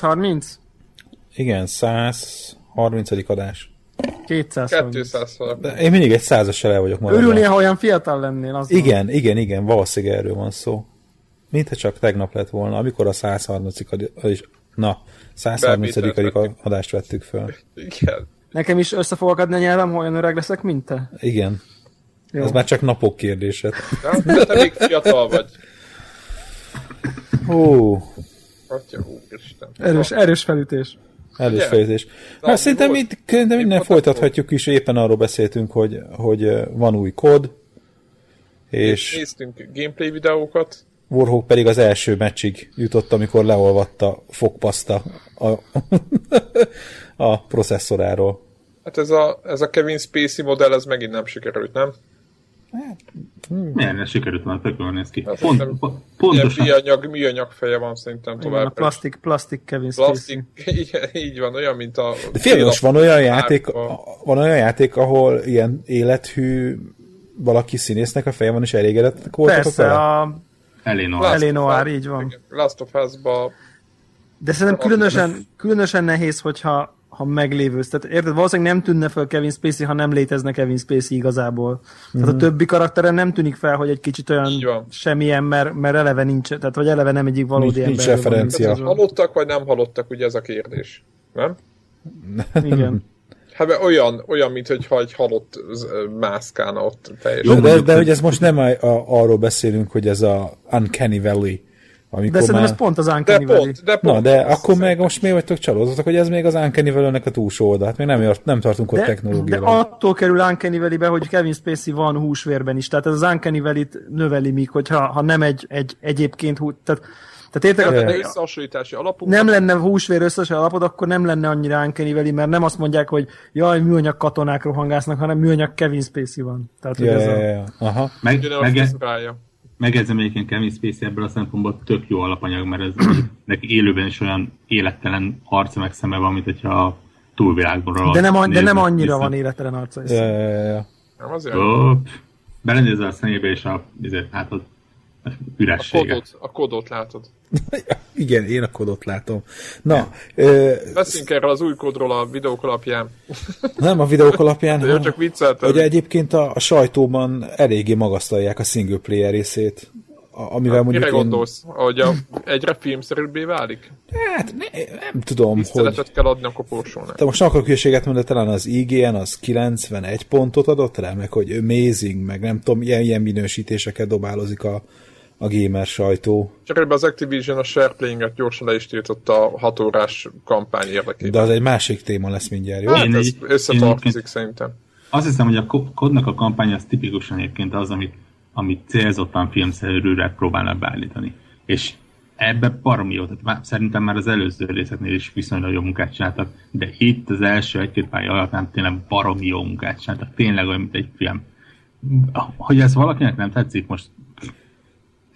230? Igen, 130. adás. 230. 200 valami. De én mindig egy százassal el vagyok maradva. Örülnél, ha olyan fiatal lennél, az van. Igen, igen, igen, valószínűleg erről van szó. Mintha csak tegnap lett volna, amikor a 130. ad- és na, 130. Bevételt adást vettük föl. Igen. Nekem is össze fogok adni a nyelvem, ha olyan öreg leszek, mint te? Igen. Jó. Ez már csak napok kérdése. De, de te még fiatal vagy. Ó, Atya, úristen. Erős, erős felütés. elősfejezés. Na, Hát szerintem itt szerintem volt folytathatjuk is, éppen arról beszéltünk, hogy, hogy van új kód, és Néztünk gameplay videókat. Warhawk pedig az első meccsig jutott, amikor leolvatta fogpaszta a, a processzoráról. Hát ez a, ez a Kevin Spacey modell, ez megint nem sikerült, nem? Miért ne sikerült már tökül néz ki? Hát Pont, szerintem po- Ilyen pontosan, műanyag, műanyag feje van szerintem Igen, a tovább. plastik, plastik Kevin. Plastik, igen, így van, olyan, mint a... De figyelj, most van olyan játék, van olyan játék, ahol ilyen élethű valaki színésznek a feje van, és elégedettek voltatok Persze, vele? a... Elénor. Last Elé of Noir, Us- így van. igen, Last of Us-ba De szerintem különösen, különösen nehéz, hogyha ha meglévősz. Tehát érted, valószínűleg nem tűnne fel Kevin Spacey, ha nem létezne Kevin Spacey igazából. Tehát a többi karakteren nem tűnik fel, hogy egy kicsit Mhm. Van. olyan semmilyen, mert, mert eleve nincs, tehát vagy eleve nem egyik valódi Nincs- nincs emberről van referencia. igazolva. halottak, vagy nem halottak, ugye ez a kérdés. Nem? Igen. Hát olyan, olyan, mint hogyha egy halott mászkálna ott Jó, teljesen. de, de hogy ez most nem a, a, arról beszélünk, hogy ez a Uncanny Valley, amikor De szerintem már... ez pont az De Uncanny Valley. pont, de pont. Na, de akkor meg most miért vagytok csalódottak, hogy ez még az Uncanny Valley-nek a túlsó oldal? Hát még nem, jart- nem tartunk ott De, de attól kerül Uncanny Valley-be, hogy Kevin Spacey van húsvérben is. Tehát ez az Uncanny Valley-t növeli míg, hogyha ha nem egy, egy egyébként hú, tehát, tehát értek, Nem a- lenne összehasonlítási alapunk. nem lenne húsvér összes alapod, akkor nem lenne annyira Uncanny Valley, mert nem azt mondják, hogy jaj, műanyag katonák rohangásznak, hanem műanyag Kevin Spacey van. Tehát, hogy Ja, ez ja, a... ja. Aha. Meg, meg. Megjegyzem egyébként Kevin Spacey ebből a szempontból tök jó alapanyag, mert ez neki élőben is olyan élettelen arca meg szeme van, mint hogyha a túlvilágból De nem, an- de nem annyira vissza. van életlen arca. Ja, ja, ja, ja. Nem azért. Pff, Belenézel a szemébe, és a, ezért látod a A ürességet. kodot, a kodot látod. Igen, én a kodot látom. Na, ö, Beszéljünk erről az új kódról a videók alapján. nem a videók alapján, hanem, csak vicceltem. hogy egyébként a, a sajtóban eléggé magasztalják a single player részét, a- amivel mondjuk Mire én, gondolsz? Hogy a, egyre filmszerűbbé válik? hát ne, nem tudom, hogy Tiszteletet kell adni a koporsónak. de most nem akarok hülyeséget mondani, talán az IGN az 91 pontot adott rá, meg hogy amazing, meg nem tudom, ilyen, ilyen minősítéseket dobálozik a, a gamer sajtó. Csak ebben az Activision a SharePlaying-et gyorsan le is tiltotta a 6 órás kampány érdekében. De az egy másik téma lesz mindjárt, jó? Hát Én ez egy- összetartozik én szerintem. Azt hiszem, hogy a ko- kodnak a kampány az tipikusan egyébként az, amit, amit célzottan filmszerűre próbálnak beállítani. És ebbe baromi jó. Tehát már, szerintem már az előző részeknél is viszonylag jó munkát csináltak, de itt az első egy-két pálya alapján tényleg baromi jó munkát csináltak. Tényleg olyan, mint egy film. Hogy ez valakinek nem tetszik, most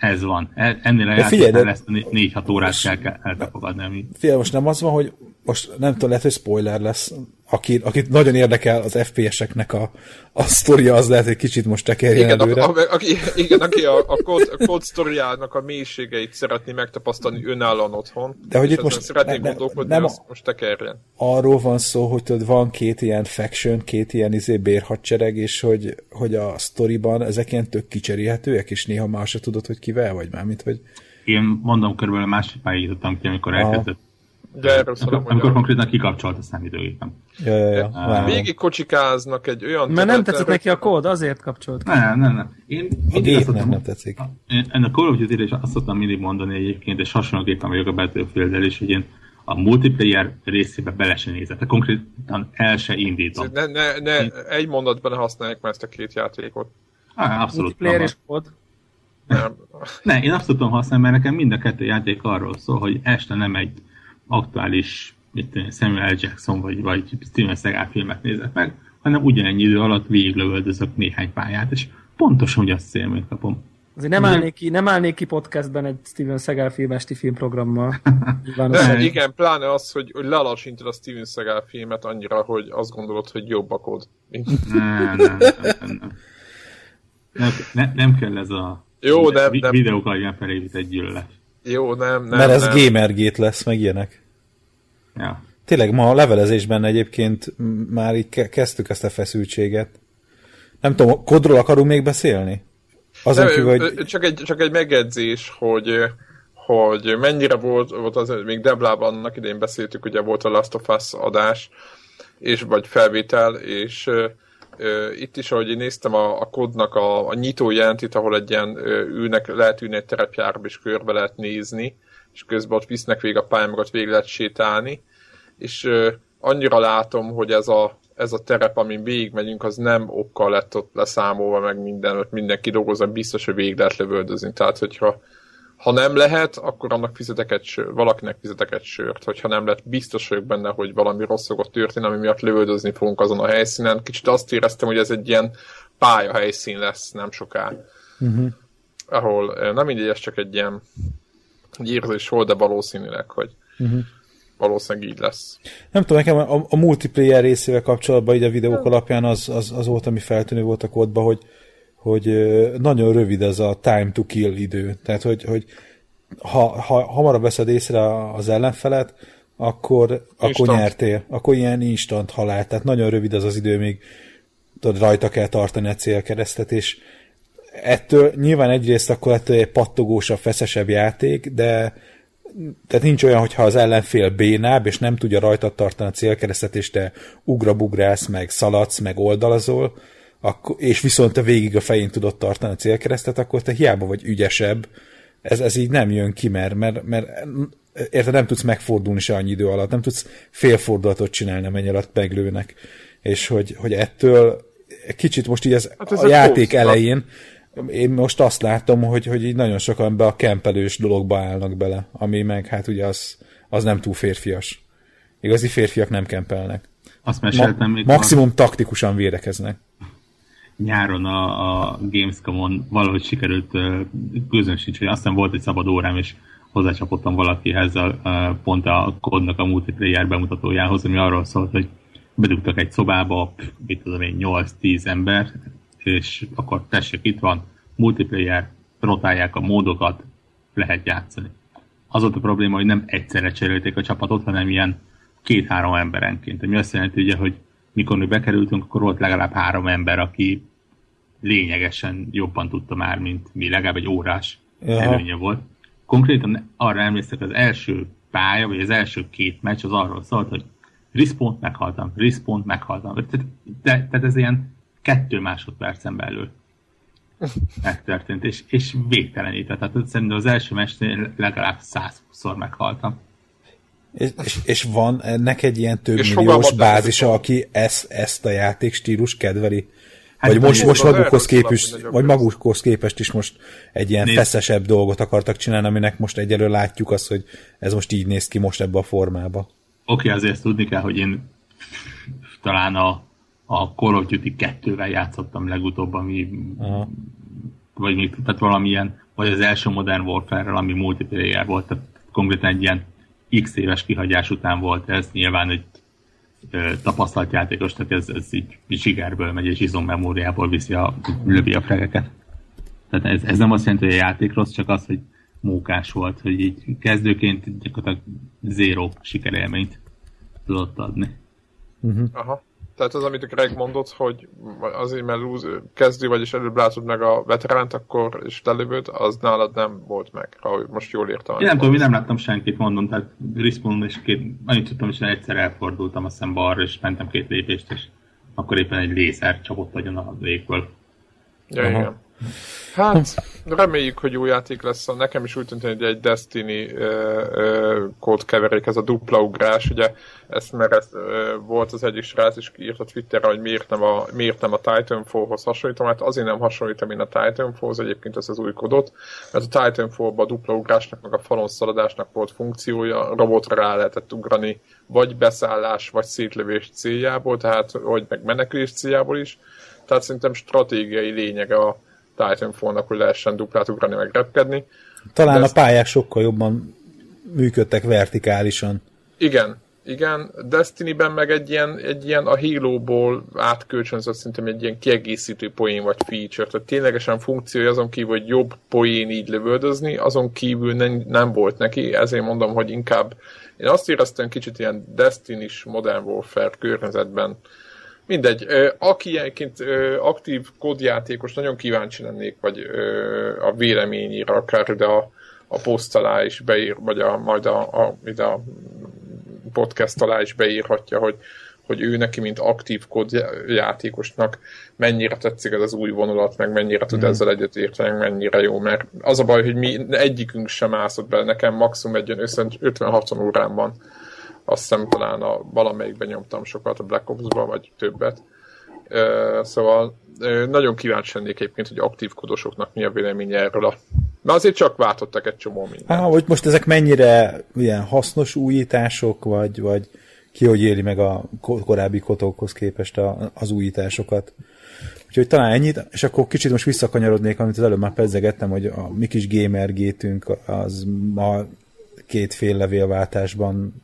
ez van. E- Ennél a játéknál ezt a né- négy-hat órát kell, kell eltapogadni, ami Figyelj, most nem az van, hogy most nem tudom, lehet, hogy spoiler lesz, aki, akit nagyon érdekel az FPS-eknek a, a sztoria, az lehet, hogy kicsit most tekerjen Igen, előre. a, a, aki, igen, aki a, a, kód, a kód sztoriának a mélységeit szeretné megtapasztalni önállóan otthon, De hogy és itt most szeretné ne- gondolkodni, nem a- az most tekerjen. Arról van szó, hogy tudod, van két ilyen faction, két ilyen izé bérhadsereg, és hogy, hogy a sztoriban ezek ilyen tök kicserélhetőek, és néha már se tudod, hogy kivel vagy már, mint hogy én mondom, körülbelül a másik pályáig jutottam ki, amikor elkezdett De erről szól, Amikor, amikor konkrétan kikapcsolt a számítógépem. ja, ja, ja. Végig kocsikáznak egy olyan Mert nem tetszett neki a kód, azért kapcsolt. Nem, nem, nem. Én a mindig gép azt nem, nem tetszik. Én ennek Call of Duty-re is azt szoktam mindig mondani egyébként, és hasonlóképpen vagyok a battlefield is, hogy én a multiplayer részébe bele se nézek. Tehát konkrétan el se indítom. Ne, ne, ne, egy mondatban használják már ezt a két játékot. Á, abszolút. Multiplayer nem. és kód. Nem. Ne, én azt tudom használni, mert nekem mind a kettő játék arról szól, hogy este nem egy aktuális mit tudom, Samuel L. Jackson vagy, vagy Steven Seagal filmet nézek meg, hanem ugyanennyi idő alatt végiglövöldözök néhány pályát, és pontosan ugyazt élményt kapom. Azért nem állnék ki, nem állnék ki podcastben egy Steven Seagal filmesti filmprogrammal. De, igen, pláne az, hogy, hogy lelassítod a Steven Seagal filmet annyira, hogy azt gondolod, hogy jobb a kód. Nem, nem, nem, nem, nem. Nem, ne, nem kell ez a Jó, de- de- videók alapján felépített gyűlölet. Jó, nem, nem, Mert ez nem. gamergate lesz, meg ilyenek. Ja. Tényleg ma a levelezésben egyébként már így kezdtük ezt a feszültséget. Nem tudom, kodról akarunk még beszélni? Azon Nem, kívül, hogy... csak, egy, csak egy megjegyzés, hogy hogy mennyire volt, volt az, még Deblában annak idején beszéltük, ugye volt a Last of Us adás, és vagy felvétel, és itt is, ahogy én néztem a, a kodnak a, a nyitó jelentét, ahol egy ilyen ülnek, lehet ülni egy terepjárba, és körbe lehet nézni, és közben ott visznek végig a pályán, meg ott végig lehet sétálni, és uh, annyira látom, hogy ez a, ez a terep, amin végigmegyünk, az nem okkal lett ott leszámolva, meg minden, ott mindenki dolgozza, biztos, hogy végig lehet lövöldözni. Tehát, hogyha ha nem lehet, akkor annak fizetek egy sör, valakinek fizetek egy sört, hogyha nem lehet, biztos vagyok benne, hogy valami rossz szokott történni, ami miatt lövöldözni fogunk azon a helyszínen. Kicsit azt éreztem, hogy ez egy ilyen pálya helyszín lesz nem soká. Uh-huh. Ahol nem mindegy, ez csak egy ilyen egy érzés volt, de valószínűleg, hogy uh-huh. valószínűleg így lesz. Nem tudom, nekem a, a multiplayer részével kapcsolatban így a videók alapján az, az, az volt, ami feltűnő volt a kódban, hogy hogy nagyon rövid ez a time to kill idő. Tehát, hogy, hogy ha, ha hamarabb veszed észre az ellenfelet, akkor, akkor nyertél. Akkor ilyen instant halál. Tehát nagyon rövid az az idő, még tudod, rajta kell tartani a célkeresztet, és ettől nyilván egyrészt akkor ettől egy pattogósabb, feszesebb játék, de tehát nincs olyan, hogyha az ellenfél bénább, és nem tudja rajta tartani a célkeresztet, és te ugrabugrász, meg szaladsz, meg oldalazol, akkor, és viszont te végig a fején tudod tartani a célkeresztet, akkor te hiába vagy ügyesebb, ez, ez így nem jön ki, mert, mert, mert érted, nem tudsz megfordulni se annyi idő alatt, nem tudsz félfordulatot csinálni, amennyi alatt meglőnek. És hogy, hogy ettől kicsit most így ez, hát ez a játék kósz, elején, én most azt látom, hogy, hogy így nagyon sokan be a kempelős dologba állnak bele, ami meg hát ugye az, az nem túl férfias. Igazi férfiak nem kempelnek. Azt meséltem Ma, még. Maximum van. taktikusan védekeznek nyáron a, a Gamescom-on valahogy sikerült uh, közönsíteni. Aztán volt egy szabad órám, és hozzácsapottam valakihez a, a, pont a kodnak a multiplayer bemutatójához, ami arról szólt, hogy bedugtak egy szobába, mit tudom én, 8-10 ember, és akkor tessék, itt van multiplayer, rotálják a módokat, lehet játszani. Az volt a probléma, hogy nem egyszerre cserélték a csapatot, hanem ilyen két-három emberenként. Ami azt jelenti, ugye, hogy mikor mi bekerültünk, akkor volt legalább három ember, aki lényegesen jobban tudta már, mint mi, legalább egy órás ja. előnye volt. Konkrétan arra emlékszek, az első pálya, vagy az első két meccs az arról szólt, hogy respawn meghaltam, respawn meghaltam. Tehát, de, tehát ez ilyen kettő másodpercen belül megtörtént, és, és végtelenített. Tehát szerintem az első meccsnél legalább 120-szor meghaltam. És, és, és van ennek egy ilyen több és milliós bázisa, aki ezt, ezt a játékstílus kedveli? Hát vagy most, most magukhoz képest, vagy magukhoz képest is most egy ilyen Nézd. feszesebb dolgot akartak csinálni, aminek most egyelőre látjuk azt, hogy ez most így néz ki most ebbe a formába. Oké, okay, azért tudni kell, hogy én talán a, a Call of Duty 2-vel játszottam legutóbb, ami Aha. vagy még, tehát valamilyen, vagy az első Modern Warfare-rel, ami multiplayer volt, tehát konkrétan egy ilyen x éves kihagyás után volt ez, nyilván egy tapasztalt játékos, tehát ez, ez így zsigerből megy, és izommemóriából viszi a, lövi a fregeket. Tehát ez, ez nem azt jelenti, hogy a játék rossz, csak az, hogy mókás volt, hogy így kezdőként gyakorlatilag zéro sikerélményt tudott adni. Uh-huh. Aha. Tehát az, amit Greg mondott, hogy azért, mert lose, kezdő, vagyis előbb látod meg a veteránt, akkor is lelövőd, az nálad nem volt meg, ha most jól értem. Én nem tudom, én nem láttam senkit, mondom, tehát respawn és két, annyit tudtam, hogy egyszer elfordultam a szembe arra, és mentem két lépést, és akkor éppen egy lézer csapott agyon a légből. Ja, igen. Hát, reméljük, hogy jó játék lesz. Nekem is úgy tűnt, hogy egy Destiny uh, keverék, ez a dupla ugrás, ugye, ezt mert ez, uh, volt az egyik srác, és írt a Twitterre, hogy miért nem a, miért nem a Titanfall-hoz hasonlítom, hát azért nem hasonlítom én a Titanfall-hoz, egyébként ez az új kodot, mert a Titanfall-ban a dupla ugrásnak, meg a falon szaladásnak volt funkciója, robotra rá lehetett ugrani, vagy beszállás, vagy szétlövés céljából, tehát, vagy meg menekülés céljából is, tehát szerintem stratégiai lényege a Titanfall-nak, hogy lehessen duplát ugrani, meg repkedni. Talán De a pályák sokkal jobban működtek vertikálisan. Igen, Igen, Destiny-ben meg egy ilyen, egy ilyen a Halo-ból átkölcsönzött szerintem egy ilyen kiegészítő poén vagy feature, tehát ténylegesen funkciója azon kívül, hogy jobb poén így lövöldözni, azon kívül nem, nem volt neki, ezért mondom, hogy inkább én azt éreztem kicsit ilyen Destiny-s Modern Warfare környezetben, Mindegy, aki ilyenként aktív kódjátékos, nagyon kíváncsi lennék, vagy a véleményére, akár de a, a poszt alá is beír, vagy a, majd a, a, a podcast alá is beírhatja, hogy, hogy ő neki, mint aktív kódjátékosnak mennyire tetszik ez az új vonulat, meg mennyire tud mm. ezzel egyet érteni, mennyire jó, mert az a baj, hogy mi egyikünk sem mászott bele, nekem maximum egy 50-60 órán van azt hiszem talán a, valamelyikben nyomtam sokat a Black Ops-ba, vagy többet. Szóval nagyon kíváncsi lennék egyébként, hogy aktív kodosoknak mi a véleménye erről a... Mert azért csak váltottak egy csomó mindent. Ah, hogy most ezek mennyire ilyen hasznos újítások, vagy, vagy ki hogy éli meg a korábbi kotókhoz képest a, az újításokat. Úgyhogy talán ennyit, és akkor kicsit most visszakanyarodnék, amit az előbb már pedzegettem, hogy a mi kis gamergétünk az ma két fél levélváltásban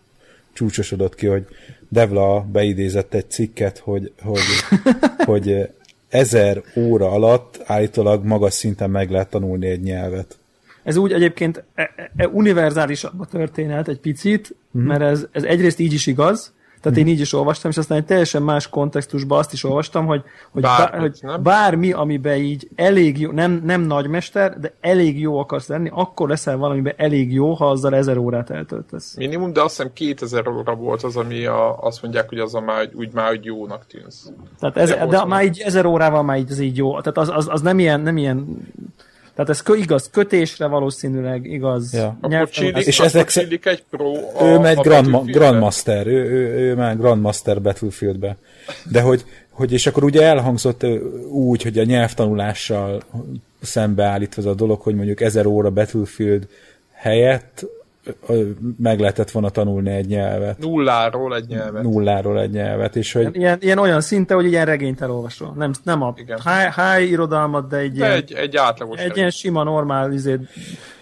csúcsosodott ki, hogy Devla beidézett egy cikket, hogy, hogy, hogy ezer óra alatt állítólag magas szinten meg lehet tanulni egy nyelvet. Ez úgy egyébként e, e, e univerzálisabb a történet egy picit, mm-hmm. mert ez, ez egyrészt így is igaz, tehát én így is olvastam, és aztán egy teljesen más kontextusban azt is olvastam, hogy, hogy, Bár, bár, hogy bármi, amiben így elég jó, nem, nem nagymester, de elég jó akarsz lenni, akkor leszel valamiben elég jó, ha azzal ezer órát eltöltesz. Minimum, de azt hiszem 2000 óra volt az, ami a, azt mondják, hogy az a már, úgy már hogy jónak tűnsz. Tehát ez, de, de már így ezer órával már így, ez így jó. Tehát az, az, az nem ilyen, nem ilyen tehát ez igaz kötésre valószínűleg, igaz ja. Nyelv... Csillik, és ezek Csillik egy pro a, Ő megy Grand, Grandmaster, ő, ő, ő már Grandmaster Battlefieldbe. De hogy, hogy és akkor ugye elhangzott úgy, hogy a nyelvtanulással szembeállítva az a dolog, hogy mondjuk ezer óra Battlefield helyett meg lehetett volna tanulni egy nyelvet. Nulláról egy nyelvet. Nulláról egy nyelvet. És hogy... ilyen, ilyen olyan szinte, hogy ilyen regényt elolvasol. Nem, nem a high, high irodalmat, de egy de ilyen, egy, egy átlagos egy ilyen sima, normál, izé,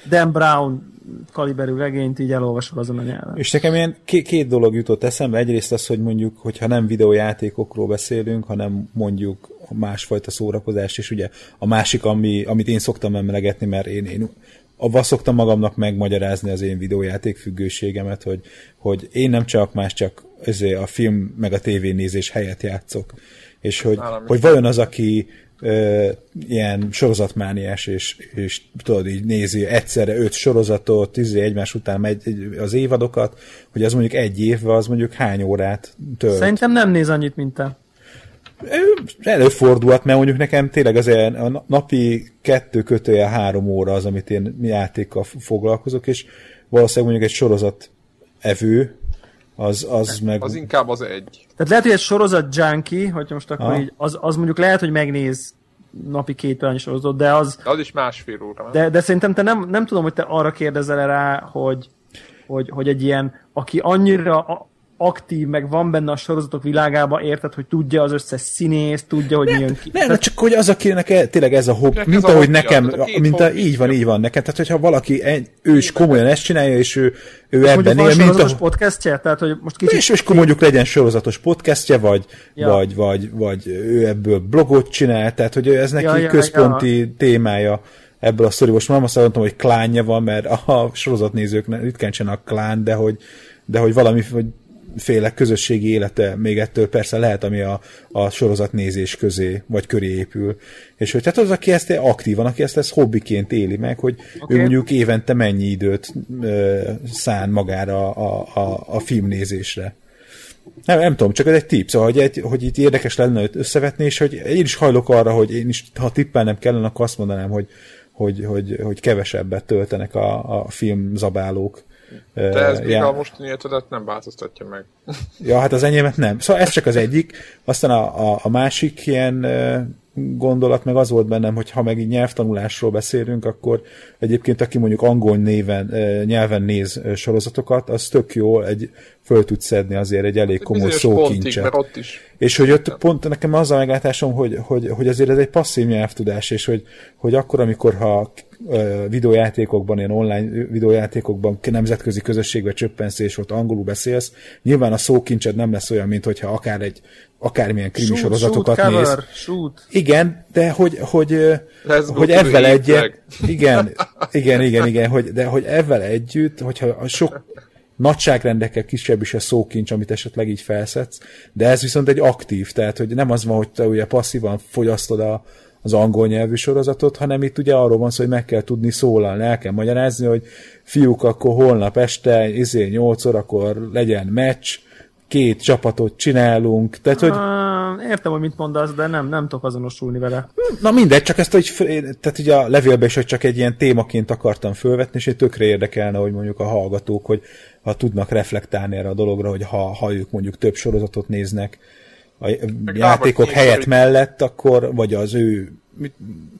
Dan Brown kaliberű regényt így elolvasol azon a nyelven. És nekem ilyen két, két dolog jutott eszembe. Egyrészt az, hogy mondjuk, hogyha nem videójátékokról beszélünk, hanem mondjuk másfajta szórakozás, és ugye a másik, ami, amit én szoktam emlegetni, mert én, én avval szoktam magamnak megmagyarázni az én videójáték függőségemet, hogy, hogy én nem csak más, csak a film meg a tévénézés helyett játszok. És hogy, hogy vajon az, aki ö, ilyen sorozatmániás, és, és tudod, így nézi egyszerre öt sorozatot, tízé egymás után megy az évadokat, hogy az mondjuk egy évvel, az mondjuk hány órát tölt. Szerintem nem néz annyit, mint te. Előfordulhat, mert mondjuk nekem tényleg az a napi kettő kötője három óra az, amit én játékkal foglalkozok, és valószínűleg mondjuk egy sorozat evő, az, az meg... Az inkább az egy. Tehát lehet, hogy egy sorozat junkie, hogy most akkor ha? így, az, az mondjuk lehet, hogy megnéz napi két annyi sorozatot, de az... De az is másfél óra. De, de szerintem te nem, nem tudom, hogy te arra kérdezel rá, hogy, hogy, hogy egy ilyen, aki annyira aktív, meg van benne a sorozatok világában, érted, hogy tudja az összes színész, tudja, hogy ne, milyen ki. Nem, tehát... csak hogy az, akinek e, tényleg ez a hobby, mint ahogy hobbja, nekem, a mint a, így van, így van nekem. Tehát, hogyha valaki, egy, ő is komolyan ezt csinálja, és ő, ő ebben él, mint a... podcastje? Tehát, hogy most kicsit... És, és akkor mondjuk legyen sorozatos podcastje, vagy, ja. vagy, vagy, vagy ő ebből blogot csinál, tehát, hogy ez neki ja, ja, központi ja. témája ebből a sztori. Most már azt mondtam, hogy klánja van, mert a sorozatnézők ritkán csinálnak klán, de hogy, de hogy valami, hogy féle közösségi élete még ettől persze lehet, ami a, a sorozatnézés közé, vagy köré épül. És hogy tehát az, aki ezt aktívan, aki ezt, ezt hobbiként éli meg, hogy okay. ő mondjuk évente mennyi időt ö, szán magára a, a, a filmnézésre. Nem, nem tudom, csak ez egy tipp, szóval, hogy, egy, hogy itt érdekes lenne összevetni, és hogy én is hajlok arra, hogy én is, ha tippelnem kellene, akkor azt mondanám, hogy, hogy, hogy, hogy kevesebbet töltenek a, a filmzabálók de ez még a mostani életedet nem változtatja meg. ja, hát az enyémet nem. Szóval ez csak az egyik. Aztán a, a, a másik ilyen gondolat meg az volt bennem, hogy ha meg így nyelvtanulásról beszélünk, akkor egyébként aki mondjuk angol néven, nyelven néz sorozatokat, az tök jó, egy, föl tud szedni azért egy elég komoly szókincset. ott is. És hogy ott pont nekem az a meglátásom, hogy, hogy, hogy azért ez egy passzív nyelvtudás, és hogy, hogy akkor, amikor ha videójátékokban, ilyen online videójátékokban, nemzetközi közösségbe csöppensz, és ott angolul beszélsz, nyilván a szókincsed nem lesz olyan, mint hogyha akár egy akármilyen krimi shoot, sorozatokat shoot, néz. Cover, shoot. Igen, de hogy, hogy, hogy ebben egyet, igen, igen, igen, igen, hogy, de hogy ebben együtt, hogyha a sok nagyságrendekkel kisebb is a szókincs, amit esetleg így felszedsz, de ez viszont egy aktív, tehát hogy nem az van, hogy te ugye passzívan fogyasztod a, az angol nyelvű sorozatot, hanem itt ugye arról van szó, hogy meg kell tudni szólalni, el kell magyarázni, hogy fiúk, akkor holnap este, izé 8 órakor legyen meccs, két csapatot csinálunk, tehát hogy... Értem, hogy mit mondasz, de nem, nem tudok azonosulni vele. Na mindegy, csak ezt, hogy, tehát ugye a levélben is, hogy csak egy ilyen témaként akartam fölvetni, és egy tökre érdekelne, hogy mondjuk a hallgatók, hogy ha tudnak reflektálni erre a dologra, hogy ha, ha ők mondjuk több sorozatot néznek a Meg játékok helyett hogy... mellett, akkor, vagy az ő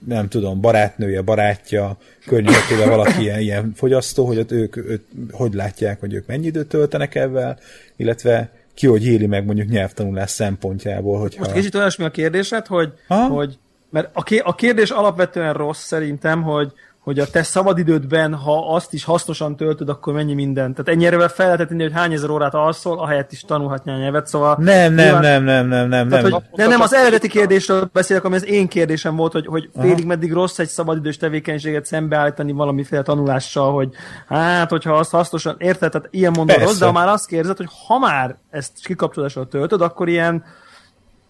nem tudom, barátnője, barátja, környezetében valaki ilyen, ilyen fogyasztó, hogy ott ők, ők hogy látják, hogy ők mennyi időt töltenek ebben, illetve ki hogy éli meg mondjuk nyelvtanulás szempontjából. Hogyha... Most kicsit olyasmi a kérdésed, hogy, hogy mert a kérdés alapvetően rossz szerintem, hogy, hogy a te szabadidődben, ha azt is hasznosan töltöd, akkor mennyi minden. Tehát ennyire fel lehet tenni, hogy hány ezer órát alszol, ahelyett is tanulhatni a nyelvet, szóval... Nem, nem, nyilván, nem, nem, nem, nem, tehát, nem. Hogy, nem, nem, az eredeti kérdésről beszélek, ami az én kérdésem volt, hogy, hogy félig Aha. meddig rossz egy szabadidős tevékenységet szembeállítani valamiféle tanulással, hogy hát, hogyha azt hasznosan, érted, tehát ilyen mondod rossz, de ha már azt kérdezed, hogy ha már ezt kikapcsolásra töltöd, akkor ilyen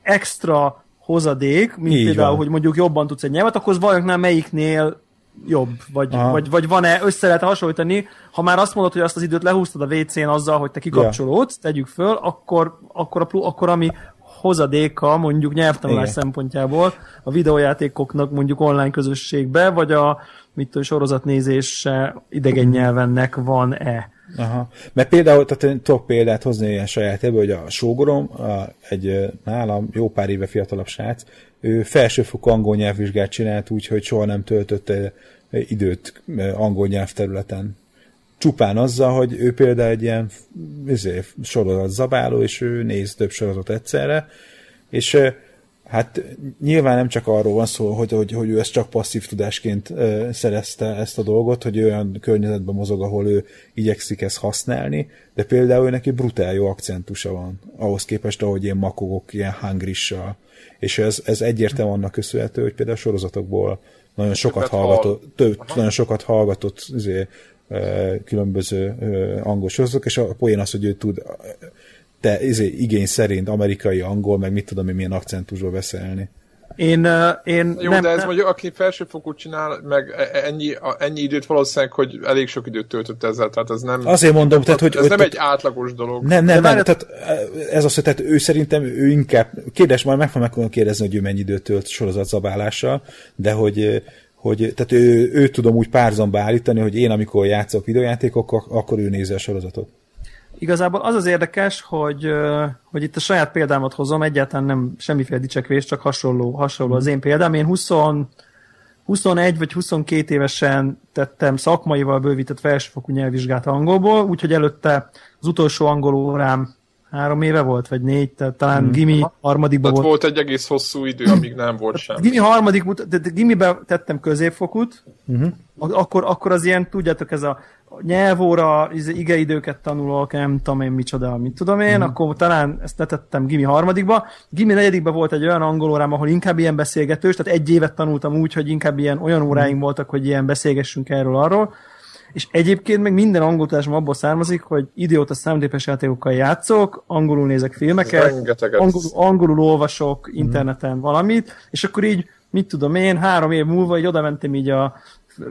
extra hozadék, mint Így például, van. hogy mondjuk jobban tudsz egy nyelvet, akkor az valamiknál melyiknél jobb, vagy, vagy, vagy van-e, össze lehet hasonlítani, ha már azt mondod, hogy azt az időt lehúztad a WC-n azzal, hogy te kikapcsolódsz, yeah. tegyük föl, akkor, akkor, a, akkor ami hozadéka mondjuk nyelvtanulás Igen. szempontjából a videójátékoknak mondjuk online közösségbe, vagy a mit tudom, sorozatnézése idegen nyelvennek van-e. Aha. Mert például, tehát én tudok példát hozni ilyen saját ebből, hogy a sógorom, a, egy nálam jó pár éve fiatalabb srác, ő felsőfokú angol nyelvvizsgát csinált úgy, hogy soha nem töltötte időt angol nyelvterületen. Csupán azzal, hogy ő például egy ilyen izé, sorozat zabáló, és ő néz több sorozatot egyszerre, és Hát nyilván nem csak arról van szó, hogy, hogy, hogy ő ezt csak passzív tudásként ö, szerezte ezt a dolgot, hogy olyan környezetben mozog, ahol ő igyekszik ezt használni, de például neki brutál jó akcentusa van, ahhoz képest, ahogy ilyen makogok, ilyen hangrissal. És ez, ez egyértelműen annak köszönhető, hogy például a sorozatokból nagyon sokat hallgatott, több, nagyon sokat hallgatott azért, különböző angol sorozatok, és a poén az, hogy ő tud te izé, igény szerint amerikai angol, meg mit tudom én milyen akcentusról beszélni. Én, uh, én Jó, nem, de ez nem... mondjuk, aki felsőfokút csinál, meg e- e- ennyi, ennyi időt valószínűleg, hogy elég sok időt töltött ezzel, tehát ez nem... Azért mondom, tehát, hogy... Ez hogy, nem tehát, egy átlagos dolog. Nem, nem, nem, tehát ez az, hogy tehát ő szerintem, ő inkább, kérdés, majd meg fogom kérdezni, hogy ő mennyi időt tölt sorozatszabálással, de hogy hogy tehát ő, ő tudom úgy párzamba állítani, hogy én amikor játszok videójátékokkal, akkor ő nézi a sorozatot. Igazából az az érdekes, hogy, hogy itt a saját példámat hozom, egyáltalán nem semmiféle dicsekvés, csak hasonló, hasonló az én példám. Én 20, 21 vagy 22 évesen tettem szakmaival bővített felsőfokú nyelvvizsgát angolból, úgyhogy előtte az utolsó angol órám három éve volt, vagy négy, tehát talán hmm. Gimi harmadikban volt. volt egy egész hosszú idő, amíg nem volt sem. Gimi harmadik, de Gimibe tettem középfokút, uh-huh. akkor, akkor az ilyen, tudjátok, ez a nyelvóra, izé, igeidőket tanulok, nem tudom én micsoda, mit tudom én, mm. akkor talán ezt letettem Gimi harmadikba. Gimi negyedikben volt egy olyan angol órám, ahol inkább ilyen beszélgetős, tehát egy évet tanultam úgy, hogy inkább ilyen olyan óráink mm. voltak, hogy ilyen beszélgessünk erről arról. És egyébként meg minden angol tudásom abból származik, hogy idióta számítépes játékokkal játszok, angolul nézek filmeket, angolul, angolul olvasok mm. interneten valamit, és akkor így, mit tudom én, három év múlva így oda mentem így a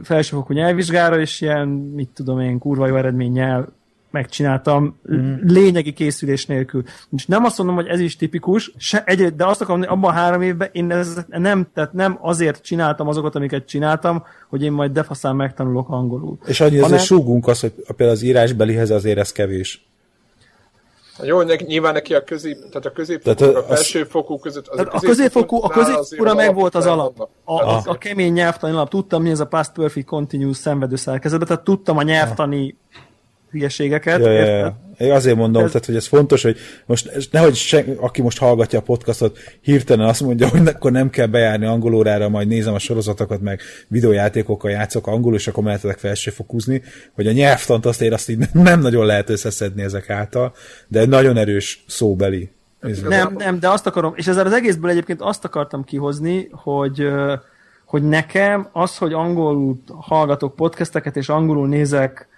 felsőfokú nyelvvizsgára, és ilyen, mit tudom én, kurva jó eredménnyel megcsináltam mm. lényegi készülés nélkül. És nem azt mondom, hogy ez is tipikus, se, egy, de azt akarom, hogy abban a három évben én ez, nem, tehát nem azért csináltam azokat, amiket csináltam, hogy én majd defaszán megtanulok angolul. És annyi hanem... súgunk az, hogy például az írásbelihez azért ez kevés. Jó, neki, nyilván neki a közép, tehát a középfokú, tehát a, a felsőfokú között. Az a, a középfokú, a középfokúra meg volt az alap. A, a, a kemény nyelvtani alap. Tudtam, mi ez a past perfect continuous szenvedő szerkezetben, tehát tudtam a nyelvtani hülyeségeket. Ja, ja, ja. Én azért mondom, ez... tehát, hogy ez fontos, hogy most nehogy se, aki most hallgatja a podcastot, hirtelen azt mondja, hogy akkor nem kell bejárni angolórára, majd nézem a sorozatokat, meg videójátékokkal játszok angolul, és akkor mehetetek felsőfokúzni, hogy a nyelvtant azt én azt így nem nagyon lehet összeszedni ezek által, de nagyon erős szóbeli. Nem, nem, de azt akarom, és ezzel az egészből egyébként azt akartam kihozni, hogy hogy nekem az, hogy angolul hallgatok podcasteket, és angolul nézek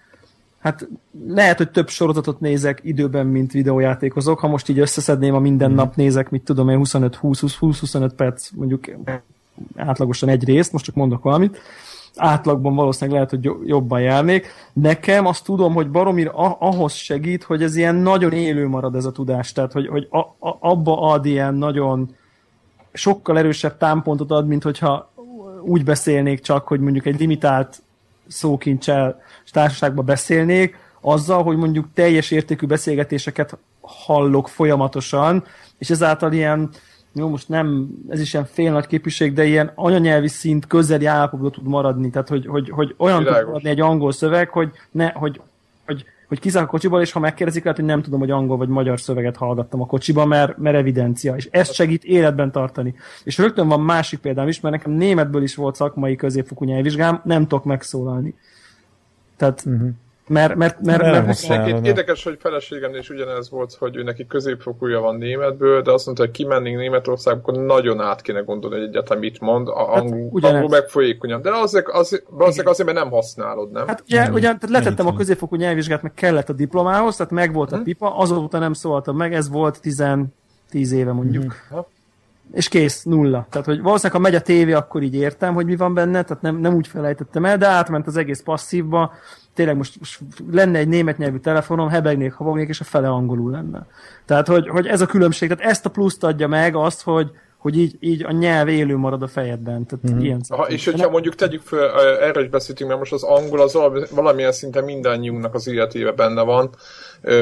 hát lehet, hogy több sorozatot nézek időben, mint videójátékozok. Ha most így összeszedném, a minden mm. nap nézek, mit tudom én, 25-20-25 perc, mondjuk átlagosan egy részt, most csak mondok valamit, átlagban valószínűleg lehet, hogy jobban járnék. Nekem azt tudom, hogy Baromir ahhoz segít, hogy ez ilyen nagyon élő marad ez a tudás, tehát hogy, hogy a, a, abba ad ilyen nagyon sokkal erősebb támpontot ad, mint hogyha úgy beszélnék csak, hogy mondjuk egy limitált szókincsel társaságban beszélnék, azzal, hogy mondjuk teljes értékű beszélgetéseket hallok folyamatosan, és ezáltal ilyen, jó, most nem, ez is ilyen fél nagy képviség, de ilyen anyanyelvi szint közeli állapotban tud maradni, tehát hogy, hogy, hogy olyan tud maradni egy angol szöveg, hogy, ne, hogy, hogy hogy kiszállok a kocsiból, és ha megkérdezik, lehet, hogy nem tudom, hogy angol vagy magyar szöveget hallgattam a kocsiba, mert, mert evidencia, és ezt segít életben tartani. És rögtön van másik példám is, mert nekem németből is volt szakmai középfokú nyelvvizsgám, nem tudok megszólalni. Tehát uh-huh. Mert, mert, mert, mert, mert mert érdekes, hogy feleségem is ugyanez volt, hogy ő neki középfokúja van németből, de azt mondta, hogy kimennénk Németországba, akkor nagyon át kéne gondolni, hogy egyáltalán mit mond, a hát, angol, angol meg folyékonyan. De azért, azért, azért, azért, mert nem használod, nem? Hát ugye, ugye tehát letettem a középfokú nyelvvizsgát, meg kellett a diplomához, tehát meg volt a hmm. pipa, azóta nem szóltam meg, ez volt 10, 10 éve mondjuk. Hmm és kész, nulla. Tehát, hogy valószínűleg, ha megy a tévé, akkor így értem, hogy mi van benne, tehát nem, nem úgy felejtettem el, de átment az egész passzívba, tényleg most, most lenne egy német nyelvű telefonom, hebegnék, havognék, és a fele angolul lenne. Tehát, hogy, hogy ez a különbség, tehát ezt a pluszt adja meg azt, hogy, hogy így, így a nyelv élő marad a fejedben. Tehát mm-hmm. ilyen ha, és hogyha mondjuk tegyük fel, erre is beszéltünk, mert most az angol az valamilyen szinte mindannyiunknak az életébe benne van,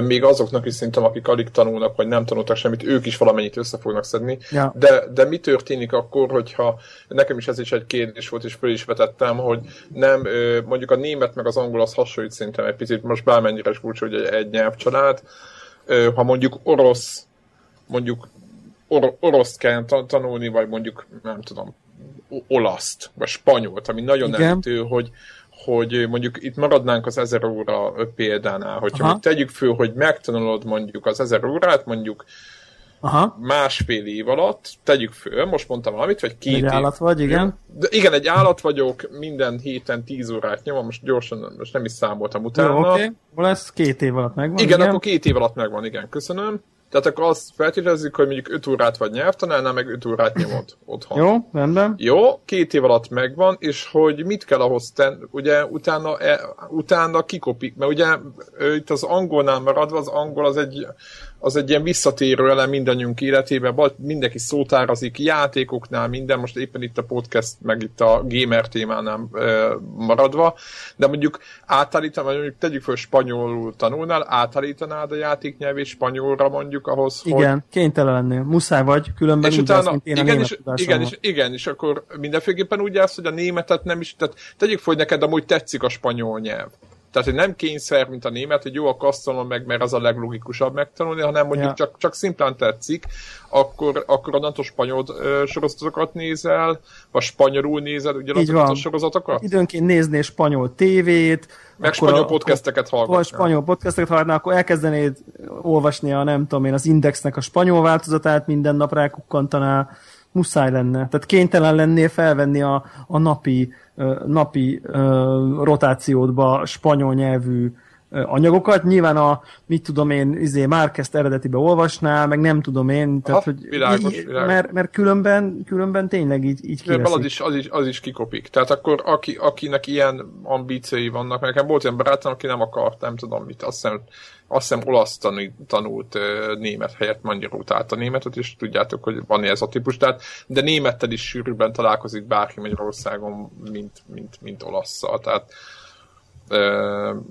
még azoknak is szerintem, akik alig tanulnak, vagy nem tanultak semmit, ők is valamennyit össze fognak szedni. Ja. De, de mi történik akkor, hogyha nekem is ez is egy kérdés volt, és föl is vetettem, hogy nem, mondjuk a német meg az angol az hasonlít szerintem egy picit, most bármennyire is furcsa, hogy egy, egy nyelvcsalád, ha mondjuk orosz, mondjuk or- oroszt kell tanulni, vagy mondjuk, nem tudom, olaszt, vagy spanyolt, ami nagyon nem hogy, hogy mondjuk itt maradnánk az ezer óra példánál, hogyha tegyük föl, hogy megtanulod mondjuk az ezer órát, mondjuk Aha. másfél év alatt, tegyük föl, most mondtam valamit, vagy két egy év. állat vagy, igen. De igen, egy állat vagyok, minden héten tíz órát nyomom, most gyorsan, most nem is számoltam utána. Jó, oké, okay. lesz két év alatt megvan. Igen, igen, akkor két év alatt megvan, igen, köszönöm. Tehát akkor azt feltételezzük, hogy mondjuk 5 órát vagy nyelvtanárnál, meg 5 órát nyomod otthon. Jó, rendben. Jó, két év alatt megvan, és hogy mit kell ahhoz tenni, ugye utána, e, utána kikopik, mert ugye itt az angolnál maradva, az angol az egy az egy ilyen visszatérő elem mindannyiunk életében, mindenki szótárazik, játékoknál minden, most éppen itt a podcast, meg itt a gamer témánál maradva, de mondjuk átállítanál, mondjuk tegyük föl spanyolul tanulnál, átállítanád a játéknyelvét spanyolra mondjuk ahhoz, Igen, hogy... kénytelen lennél, muszáj vagy, különben és utána, én igen, és, igen, és, igen, és akkor mindenféleképpen úgy állsz, hogy a németet nem is, tehát tegyük föl, hogy neked amúgy tetszik a spanyol nyelv tehát, hogy nem kényszer, mint a német, hogy jó, akkor azt tanulom meg, mert az a leglogikusabb megtanulni, hanem mondjuk ja. csak, csak szimplán tetszik, akkor, akkor onnantól spanyol sorozatokat nézel, vagy spanyolul nézed ugyanazokat a sorozatokat? Időnként néznél spanyol tévét, meg spanyol a, podcasteket hallgatnál. Vagy spanyol podcasteket hallgatnál, akkor elkezdenéd olvasni a nem tudom én, az Indexnek a spanyol változatát, minden nap rákukkantanál, muszáj lenne. Tehát kénytelen lennél felvenni a, a napi napi rotációdba spanyol nyelvű anyagokat. Nyilván a, mit tudom én, izé, Márkezt eredetibe olvasnál, meg nem tudom én, tehát, Aha, hogy világos, így, világos. Mert, mert különben, különben tényleg így, így az is, az, is, az is kikopik. Tehát akkor aki, akinek ilyen ambíciói vannak, nekem volt ilyen barátom, aki nem akart, nem tudom mit, azt hiszem azt hiszem olasz tanult, tanult német helyett magyarul tehát a németet, és tudjátok, hogy van ez a típus, tehát, de némettel is sűrűbben találkozik bárki Magyarországon, mint, mint, mint olasszal, tehát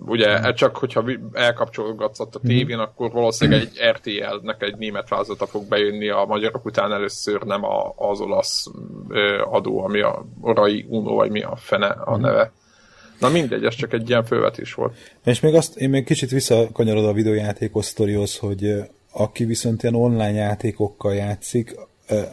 ugye mm. csak hogyha elkapcsolgatsz a mhm. tévén, akkor valószínűleg egy RTL-nek egy német változata fog bejönni a magyarok után először, nem a, az olasz adó, ami a Orai Uno, vagy mi a fene a mhm. neve. Na mindegy, ez csak egy ilyen fölvetés volt. És még azt, én még kicsit visszakanyarod a videójátékos sztorihoz, hogy aki viszont ilyen online játékokkal játszik,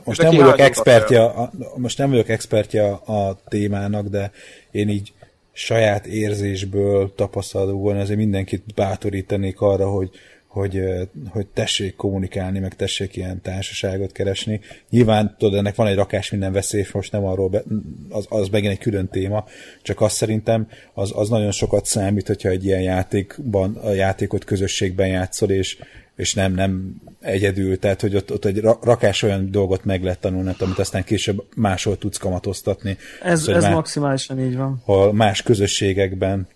most nem, vagyok expertja, most nem vagyok expertja a témának, de én így saját érzésből tapasztalatból azért mindenkit bátorítanék arra, hogy, hogy, hogy tessék kommunikálni, meg tessék ilyen társaságot keresni. Nyilván, tudod, ennek van egy rakás minden veszély, most nem arról, be, az, az megint egy külön téma, csak azt szerintem az, az nagyon sokat számít, hogyha egy ilyen játékban, a játékot közösségben játszol, és, és nem, nem egyedül, tehát hogy ott, ott egy rakás olyan dolgot meg lehet tanulni, amit aztán később máshol tudsz kamatoztatni. Ez, szóval ez má, maximálisan így van. Ha más közösségekben.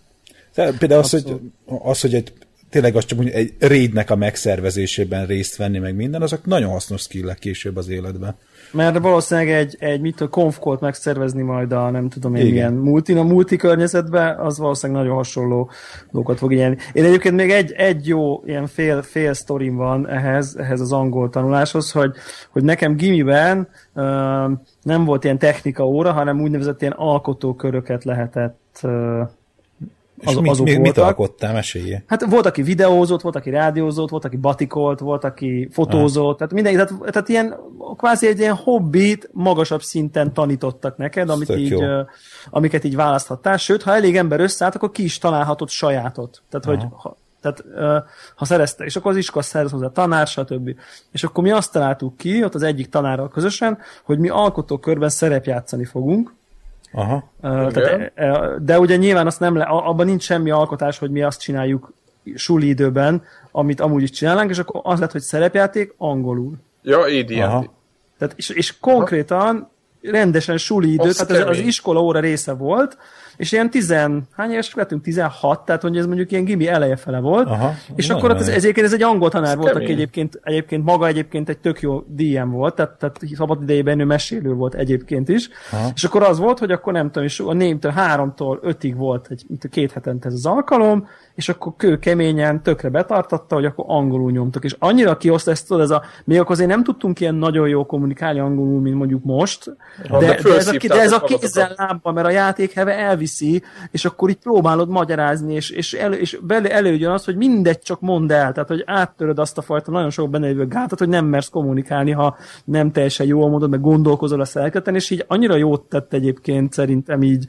Tehát például az, hogy, az, hogy egy tényleg az csak mondjuk egy raidnek a megszervezésében részt venni, meg minden, azok nagyon hasznos skillek később az életben. Mert valószínűleg egy, egy mit a konfkolt megszervezni majd a nem tudom én Igen. milyen multi, a multi környezetben, az valószínűleg nagyon hasonló dolgokat fog igényelni. Én egyébként még egy, egy jó ilyen fél, fél sztorim van ehhez, ehhez az angol tanuláshoz, hogy, hogy nekem gimiben uh, nem volt ilyen technika óra, hanem úgynevezett ilyen alkotóköröket lehetett uh, az, mit, azok mit, mit alkottál, mesélje? Hát volt, aki videózott, volt, aki rádiózott, volt, aki batikolt, volt, aki fotózott, ah. tehát mindenki, tehát, tehát ilyen kvázi egy ilyen hobbit magasabb szinten tanítottak neked, amit így, amiket így választhattál, sőt, ha elég ember összeállt, akkor ki is találhatod sajátot. Tehát, Aha. hogy ha, tehát ha szerezte, és akkor az iskola szerez hozzá tanár, stb. És akkor mi azt találtuk ki, ott az egyik tanárral közösen, hogy mi alkotókörben szerepjátszani fogunk, Aha. Tehát, de ugye nyilván azt nem le, abban nincs semmi alkotás, hogy mi azt csináljuk suli időben, amit amúgy is csinálnánk, és akkor az lett, hogy szerepjáték angolul. Ja, így Tehát, és, és konkrétan Aha. Rendesen suli idő, tehát ez az iskola óra része volt, és ilyen tizen, hány évesek lettünk? 16, tehát hogy ez mondjuk ilyen gimi eleje fele volt, Aha, és akkor ott ez, egyébként ez egy angol tanár volt, aki egyébként, egyébként maga egyébként egy tök jó DM volt, tehát, tehát szabad idejében ő mesélő volt egyébként is, Aha. és akkor az volt, hogy akkor nem tudom, és a némtől háromtól ötig volt egy, mint a két hetente ez az alkalom, és akkor kő keményen tökre betartatta, hogy akkor angolul nyomtok, és annyira kioszta ezt, tudod, ez a, még akkor azért nem tudtunk ilyen nagyon jó kommunikálni angolul, mint mondjuk most, de, de, de, ez, a, de ez a kézzel lábban, mert a játékheve elviszi, és akkor így próbálod magyarázni, és, és, elő, és belő, előjön az, hogy mindegy csak mondd el, tehát hogy áttöröd azt a fajta nagyon sok benne lévő gátat, hogy nem mersz kommunikálni, ha nem teljesen jól mondod, meg gondolkozol a szelketen, és így annyira jót tett egyébként szerintem így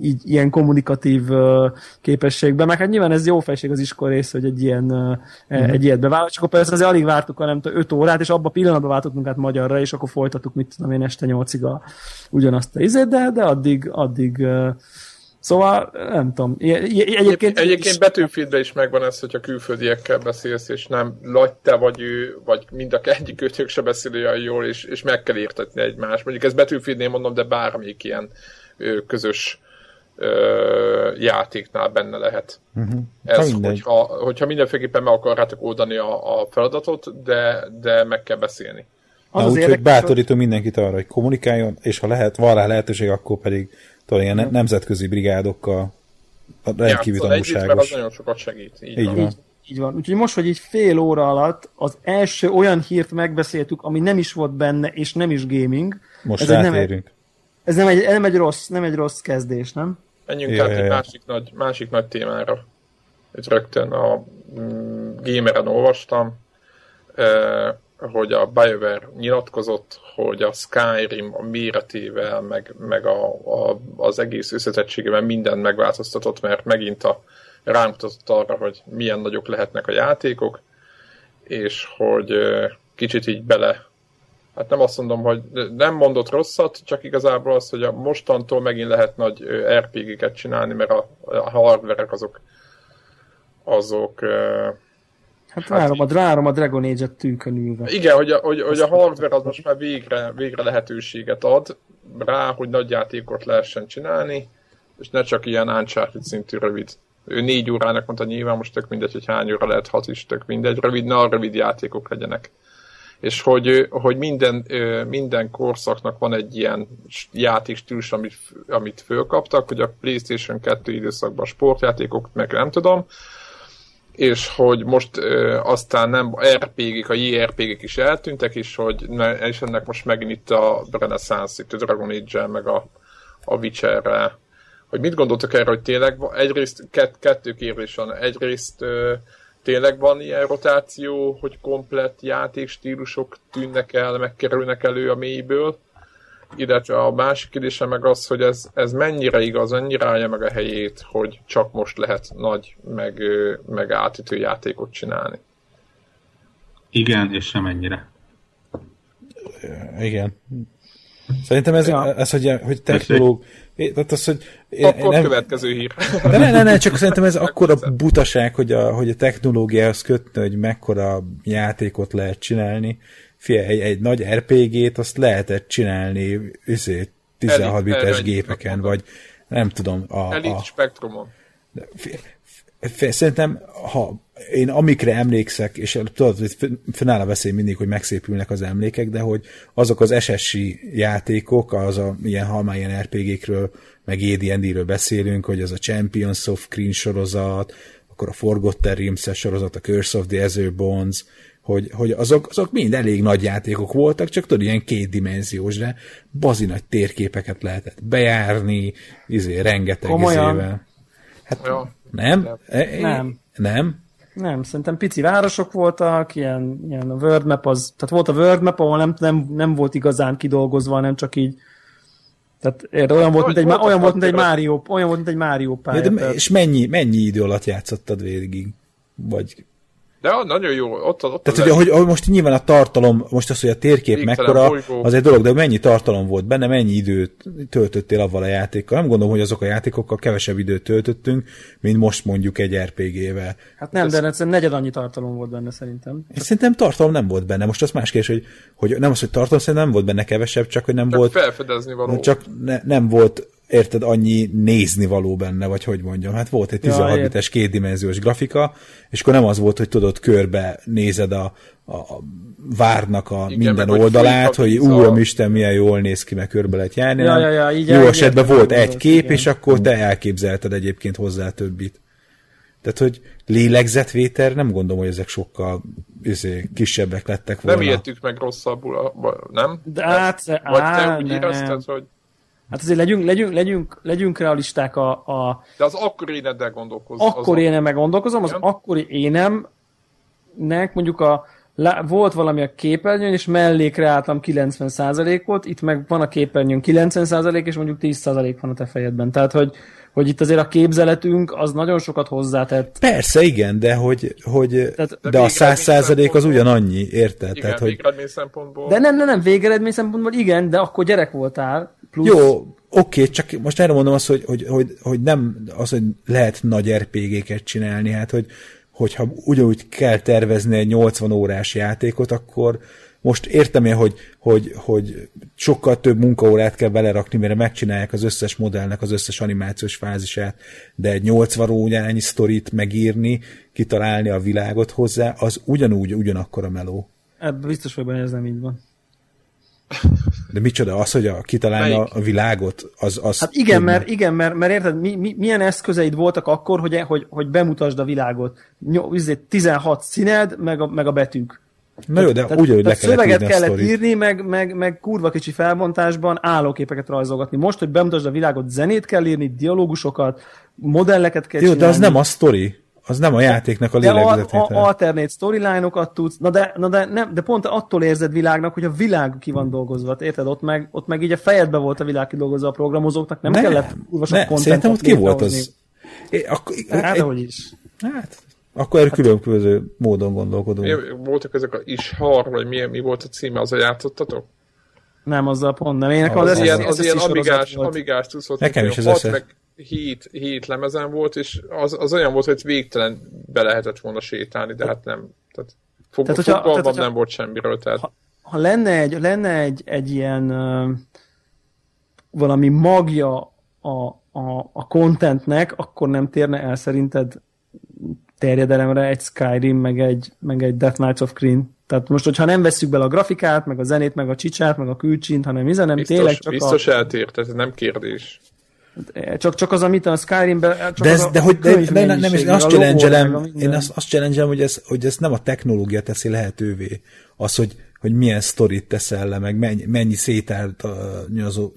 így ilyen kommunikatív uh, képességben, meg hát nyilván ez jó felség az iskola rész, hogy egy ilyen uh, mm. egy ilyet bevállalt, csak akkor persze azért alig vártuk a nem tudom, 5 órát, és abban a pillanatban váltottunk át magyarra, és akkor folytattuk, mit tudom én, este 8-ig a, ugyanazt a izét, de, de addig, addig uh, Szóval, nem tudom. Egyébként, egyébként Betűfieldben is megvan ez, hogyha külföldiekkel beszélsz, és nem vagy te vagy ő, vagy mind a egyik őtök se beszél olyan jól, és, és meg kell értetni egymást. Mondjuk ez Betűfieldnél mondom, de bármelyik ilyen közös ö, játéknál benne lehet. Uh-huh. Ez, hogyha, hogyha mindenféleképpen meg akarjátok oldani a, a feladatot, de, de meg kell beszélni. Az úgyhogy hogy bátorítom mindenkit arra, hogy kommunikáljon, és ha lehet, van rá lehetőség, akkor pedig talán ilyen nemzetközi brigádokkal rendkívül tanulságos. az nagyon sokat segít. Így, így van. van. Így, így van. Úgyhogy most, hogy így fél óra alatt az első olyan hírt megbeszéltük, ami nem is volt benne, és nem is gaming. Most ez rátérünk. Nem egy, ez nem egy, nem egy, rossz, nem egy rossz kezdés, nem? Menjünk át egy másik nagy, másik nagy témára. Itt rögtön a mm, Gameren olvastam, eh, hogy a BioWare nyilatkozott, hogy a Skyrim a méretével, meg, meg a, a, az egész összetettségével mindent megváltoztatott, mert megint a rámutatott arra, hogy milyen nagyok lehetnek a játékok, és hogy eh, kicsit így bele hát nem azt mondom, hogy nem mondott rosszat, csak igazából az, hogy a mostantól megint lehet nagy RPG-ket csinálni, mert a, a hardverek azok azok Hát, hát várom, a, várom a Dragon Age-et tűnkön ülve. Igen, hogy a, hogy, hogy a hardware az most már végre, végre lehetőséget ad rá, hogy nagy játékot lehessen csinálni, és ne csak ilyen Uncharted szintű rövid. Ő négy órának mondta nyilván, most tök mindegy, hogy hány óra lehet, hat is tök mindegy, rövid, na rövid játékok legyenek és hogy, hogy minden, minden korszaknak van egy ilyen játékstílus, amit, amit fölkaptak, hogy a PlayStation 2 időszakban sportjátékok, meg nem tudom, és hogy most ö, aztán nem RPG-k, a JRPG-k is eltűntek, és hogy ne, és ennek most megint itt a Renaissance, itt a Dragon age meg a, a Witcher-re hogy mit gondoltok erre, hogy tényleg egyrészt kett, kettő kérdés van. Egyrészt ö, tényleg van ilyen rotáció, hogy komplett játékstílusok tűnnek el, megkerülnek elő a mélyből, illetve a másik kérdése meg az, hogy ez, ez mennyire igaz, mennyire állja meg a helyét, hogy csak most lehet nagy, meg, meg átütő játékot csinálni. Igen, és sem ennyire. Igen. Szerintem ez, ja. ez hogy, hogy technológ... Tehát az, hogy Akkor nem, következő hír. De ne, ne, ne, csak szerintem ez akkora butaság, hogy a, hogy a technológiához kötni, hogy mekkora játékot lehet csinálni. Fia, egy, egy nagy RPG-t azt lehetett csinálni 16 bites gépeken, vagy nem tudom. A, Elite a, Spectrumon. Szerintem, ha én amikre emlékszek, és tudod, hogy fennáll a veszély mindig, hogy megszépülnek az emlékek, de hogy azok az SSI játékok, az a ilyen, ha már ilyen RPG-kről, meg AD&D-ről beszélünk, hogy az a Champions of Green sorozat, akkor a Forgotten realms sorozat, a Curse of the Ether Bonds, hogy, hogy azok, azok mind elég nagy játékok voltak, csak tudod, ilyen kétdimenziós, de bazi nagy térképeket lehetett bejárni, izé, rengeteg Komolyan. izével. Hát ja. Nem? E, nem. Nem? Nem, szerintem pici városok voltak, ilyen, ilyen a World Map az, tehát volt a World Map, ahol nem, nem, nem volt igazán kidolgozva, nem csak így tehát érde, olyan volt, mint egy, olyan volt, mint egy Mario, olyan volt, mint egy Mario pálya. Ja, de, és mennyi, mennyi idő alatt játszottad végig? Vagy de nagyon jó, ott, ott Tehát, hogy, hogy, hogy, most nyilván a tartalom, most az, hogy a térkép Végtelen mekkora, bolygó. az egy dolog, de mennyi tartalom volt benne, mennyi időt töltöttél avval a játékkal. Nem gondolom, hogy azok a játékokkal kevesebb időt töltöttünk, mint most mondjuk egy RPG-vel. Hát nem, de ez... negyed annyi tartalom volt benne szerintem. Én szerintem tartalom nem volt benne. Most az más kérdés, hogy, hogy nem az, hogy tartalom szerintem nem volt benne kevesebb, csak hogy nem csak volt... felfedezni való. Csak ne, nem volt érted, annyi nézni való benne, vagy hogy mondjam. Hát volt egy 16 ja, bites kétdimenziós grafika, és akkor nem az volt, hogy tudod, körbe nézed a, a, a várnak a Igen, minden oldalát, hogy úr, Isten, milyen jól néz ki, meg körbe lehet járni. Ja, ja, ja, így Jó esetben volt egy kép, igen. és akkor te elképzelted egyébként hozzá többit. Tehát, hogy lélegzetvétel, nem gondolom, hogy ezek sokkal izé, kisebbek lettek volna. Nem értük meg rosszabbul, nem? De hát, Vagy te úgy érezted, hogy Hát azért legyünk, legyünk, legyünk, legyünk realisták a, a... De az akkori éneddel gondolkozom. Akkor én meg gondolkozom, az akkori énemnek mondjuk a volt valami a képernyőn, és mellékre álltam 90%-ot, itt meg van a képernyőn 90% és mondjuk 10% van a te fejedben. Tehát, hogy, hogy itt azért a képzeletünk az nagyon sokat hozzátett. Persze, igen, de hogy, hogy Tehát, de, de a 100% az ugyanannyi, érted? Igen, Tehát, hogy... szempontból. De nem, nem, nem, végeredmény szempontból igen, de akkor gyerek voltál, Plusz... Jó, oké, csak most erre mondom azt, hogy, hogy, hogy, hogy nem az, hogy lehet nagy RPG-ket csinálni, hát hogy, hogyha ugyanúgy kell tervezni egy 80 órás játékot, akkor most értem én, hogy, hogy, hogy sokkal több munkaórát kell belerakni, mire megcsinálják az összes modellnek az összes animációs fázisát, de egy 80 órányi sztorit megírni, kitalálni a világot hozzá, az ugyanúgy, ugyanakkor a meló. Ebben biztos vagyok benne, ez nem így van. De micsoda, az, hogy a, kitalálni a, a világot, az... az hát igen, mert, igen mert, mert érted, mi, mi, milyen eszközeid voltak akkor, hogy, hogy, hogy bemutasd a világot? 16 színed, meg a, meg a betűk. Na jó, de úgy, hogy le kellett szöveget írni kellett írni, meg, meg, meg kurva kicsi felbontásban állóképeket rajzolgatni. Most, hogy bemutasd a világot, zenét kell írni, dialógusokat, modelleket kell Jó, csinálni. de az nem a sztori az nem a játéknak a lélegzetvétel. De alternate storyline-okat tudsz, na de, na de, nem, de pont attól érzed világnak, hogy a világ ki van dolgozva, érted? Ott meg, ott meg így a fejedbe volt a világ kidolgozva a programozóknak, nem, nem kellett urva ne, Szerintem ott ki volt az. É, akkor, hát, hogy is. Hát, akkor erről hát, különböző módon gondolkodunk. Mi, voltak ezek a Ishar, vagy mi, mi volt a címe, az a játszottatok? Nem, azzal pont nem. Én az, az, az, ilyen, az, az ilyen amigás, amigás tuszot, Nekem is ez meg hét, hét lemezen volt, és az, az olyan volt, hogy végtelen be lehetett volna sétálni, de hát nem. Tehát, fog, tehát, hogyha, tehát, hogyha, nem volt semmiről. Tehát... Ha, ha lenne egy, lenne egy, egy ilyen uh, valami magja a, a, a contentnek, akkor nem térne el szerinted terjedelemre egy Skyrim, meg egy, meg egy Death Knights of Kryn. Tehát most, hogyha nem vesszük bele a grafikát, meg a zenét, meg a csicsát, meg a külcsint, hanem izen nem biztos, tényleg csak biztos a... eltér, tehát nem kérdés. Csak, csak az, amit a Skyrimben... Csak de, ez, a, de, hogy, de, de nem, nem, én azt challenge én azt, azt challenge hogy ez, hogy ez nem a technológia teszi lehetővé. Az, hogy, hogy milyen sztorit teszel le, meg mennyi, mennyi szétált, uh,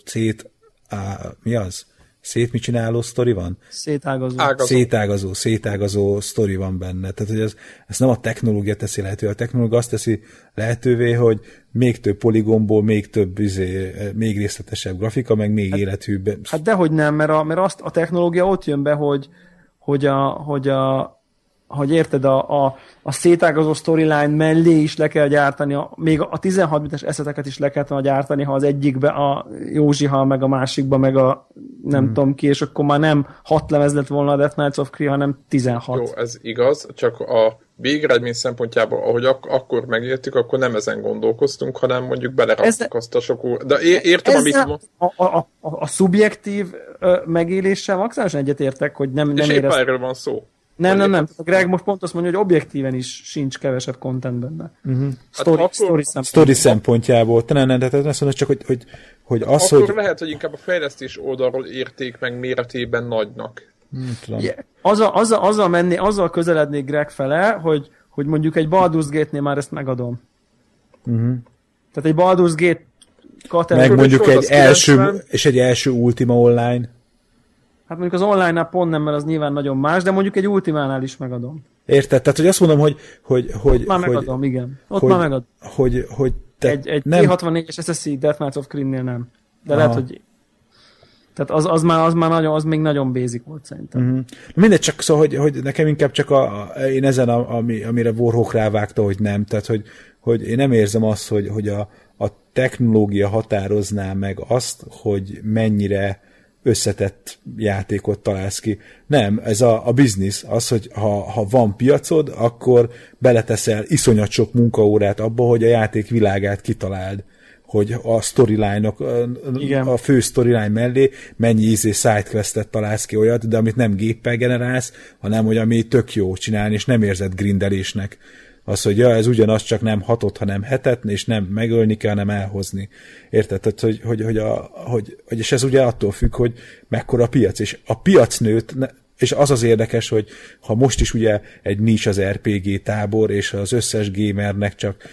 szét, uh, mi az? Szét mit csináló sztori van? Szétágazó. Ágazó. Szétágazó, szétágazó sztori van benne. Tehát, hogy ez, ez nem a technológia teszi lehetővé, a technológia azt teszi lehetővé, hogy még több poligomból, még több, izé, még részletesebb grafika, meg még hát, élethűbb. Hát dehogy nem, mert, a, mert azt a technológia ott jön be, hogy, hogy a, hogy a, hogy érted, a, a, a szétágazó storyline mellé is le kell gyártani, a, még a 16 bites eszeteket is le kellett volna gyártani, ha az egyikbe a Józsi hal, meg a másikba, meg a nem hmm. tudom ki, és akkor már nem hat lemez lett volna a Death Knights of Kree, hanem 16. Jó, ez igaz, csak a végeredmény szempontjából, ahogy ak- akkor megértük, akkor nem ezen gondolkoztunk, hanem mondjuk beleraktuk azt a sok De é- értem, amit... A, a, a, a, a szubjektív ö, megéléssel maximálisan egyetértek, hogy nem, nem és érez... erről van szó. Nem, nem, nem. A Greg most pont azt mondja, hogy objektíven is sincs kevesebb content benne. Uh-huh. Story, hát story, szempontjából. story szempontjából. Te nem, nem, tehát azt mondod csak, hogy, hogy, hogy az, akkor hogy... lehet, hogy inkább a fejlesztés oldalról érték meg méretében nagynak. Hmm, yeah. azzal, azzal, azzal, menni, azzal közelednék Greg fele, hogy, hogy mondjuk egy Baldur's Gate-nél már ezt megadom. Uh-huh. Tehát egy Baldur's Gate kategória. Meg mondjuk egy első, 90. és egy első Ultima Online. Hát mondjuk az online-nál pont nem, mert az nyilván nagyon más, de mondjuk egy Ultimánál is megadom. Érted? Tehát, hogy azt mondom, hogy... hogy, hogy Ott már hogy, megadom, igen. Ott hogy, már megadom. Hogy, hogy te egy, egy nem... T64-es SSC Death Knights of Kree-nél nem. De Aha. lehet, hogy tehát az, az, már, az már nagyon, az még nagyon basic volt szerintem. Uh-huh. Mindegy, csak szó, hogy, hogy nekem inkább csak a, a én ezen, a, ami, amire Warhawk rávágta, hogy nem, tehát hogy, hogy én nem érzem azt, hogy, hogy a, a technológia határozná meg azt, hogy mennyire összetett játékot találsz ki. Nem, ez a, a biznisz, az, hogy ha, ha van piacod, akkor beleteszel iszonyat sok munkaórát abba, hogy a játék világát kitaláld hogy a storyline a, fő storyline mellé mennyi ízé sidequestet találsz ki olyat, de amit nem géppel generálsz, hanem hogy ami tök jó csinálni, és nem érzed grindelésnek. Az, hogy ja, ez ugyanaz, csak nem hatot, hanem hetet, és nem megölni kell, hanem elhozni. Érted? Tehát, hogy, hogy, hogy, a, hogy, hogy, és ez ugye attól függ, hogy mekkora a piac. És a piac nőtt, és az az érdekes, hogy ha most is ugye egy nincs az RPG tábor, és az összes gamernek csak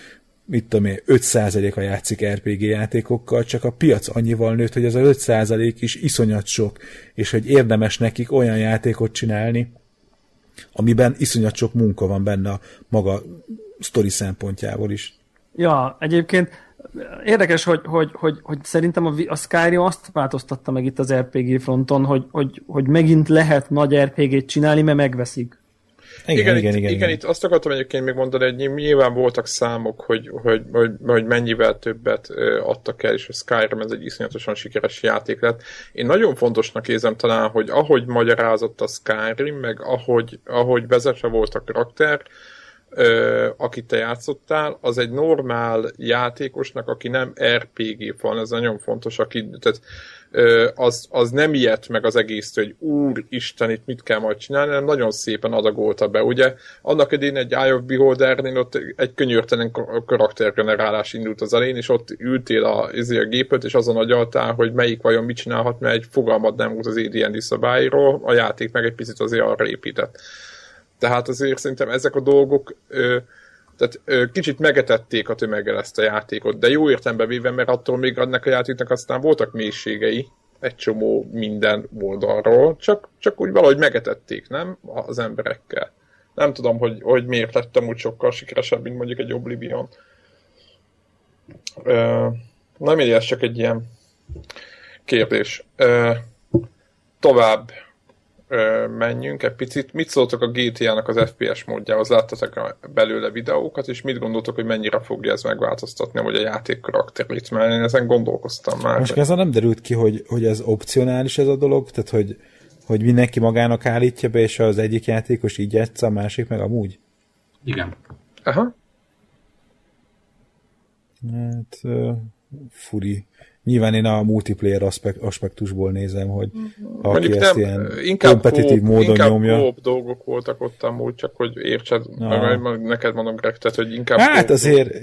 mit tudom én, 5%-a játszik RPG játékokkal, csak a piac annyival nőtt, hogy ez a 5% is iszonyat sok, és hogy érdemes nekik olyan játékot csinálni, amiben iszonyat sok munka van benne a maga sztori szempontjából is. Ja, egyébként érdekes, hogy, hogy, hogy, hogy szerintem a, a Skyrim azt változtatta meg itt az RPG fronton, hogy, hogy, hogy megint lehet nagy RPG-t csinálni, mert megveszik. Igen, igen, igen, itt, igen, igen, itt azt akartam egyébként még mondani, hogy nyilván voltak számok, hogy, hogy, hogy, hogy mennyivel többet adtak el, és a Skyrim ez egy iszonyatosan sikeres játék lett. Én nagyon fontosnak érzem talán, hogy ahogy magyarázott a Skyrim, meg ahogy, ahogy vezetve volt a karakter, akit te játszottál, az egy normál játékosnak, aki nem RPG van, ez nagyon fontos, aki, tehát az, az nem ilyet meg az egész, hogy úristen, itt mit kell majd csinálni, hanem nagyon szépen adagolta be. Ugye annak idén egy Eye of Beholdernél ott egy könyörtelen karaktergenerálás indult az elén, és ott ültél a, izé a gépet, és azon agyaltál, hogy melyik vajon mit csinálhat, mert egy fogalmad nem volt az AD&D szabályról, a játék meg egy picit azért arra épített. Tehát azért szerintem ezek a dolgok ö, tehát kicsit megetették a tömeggel ezt a játékot, de jó értelembe véve, mert attól még annak a játéknak aztán voltak mélységei, egy csomó minden oldalról, csak, csak úgy valahogy megetették, nem? Az emberekkel. Nem tudom, hogy, hogy miért lettem úgy sokkal sikeresebb, mint mondjuk egy Oblivion. Ö, nem ez csak egy ilyen kérdés. Ö, tovább menjünk egy picit. Mit szóltok a GTA-nak az FPS módjához? Láttatok belőle videókat, és mit gondoltok, hogy mennyire fogja ez megváltoztatni hogy a játék karakterét? Mert én ezen gondolkoztam már. Most ez nem derült ki, hogy, hogy ez opcionális ez a dolog, tehát hogy, hogy mindenki magának állítja be, és az egyik játékos így játsza, a másik meg amúgy? Igen. Aha. Hát, uh, furi. Nyilván én a multiplayer aspekt, aspektusból nézem, hogy ha aki ezt nem, ilyen inkább kompetitív kóp, módon inkább nyomja. Inkább dolgok voltak ott amúgy, csak hogy értsed, ah. meg, neked mondom Greg, tehát hogy inkább Hát azért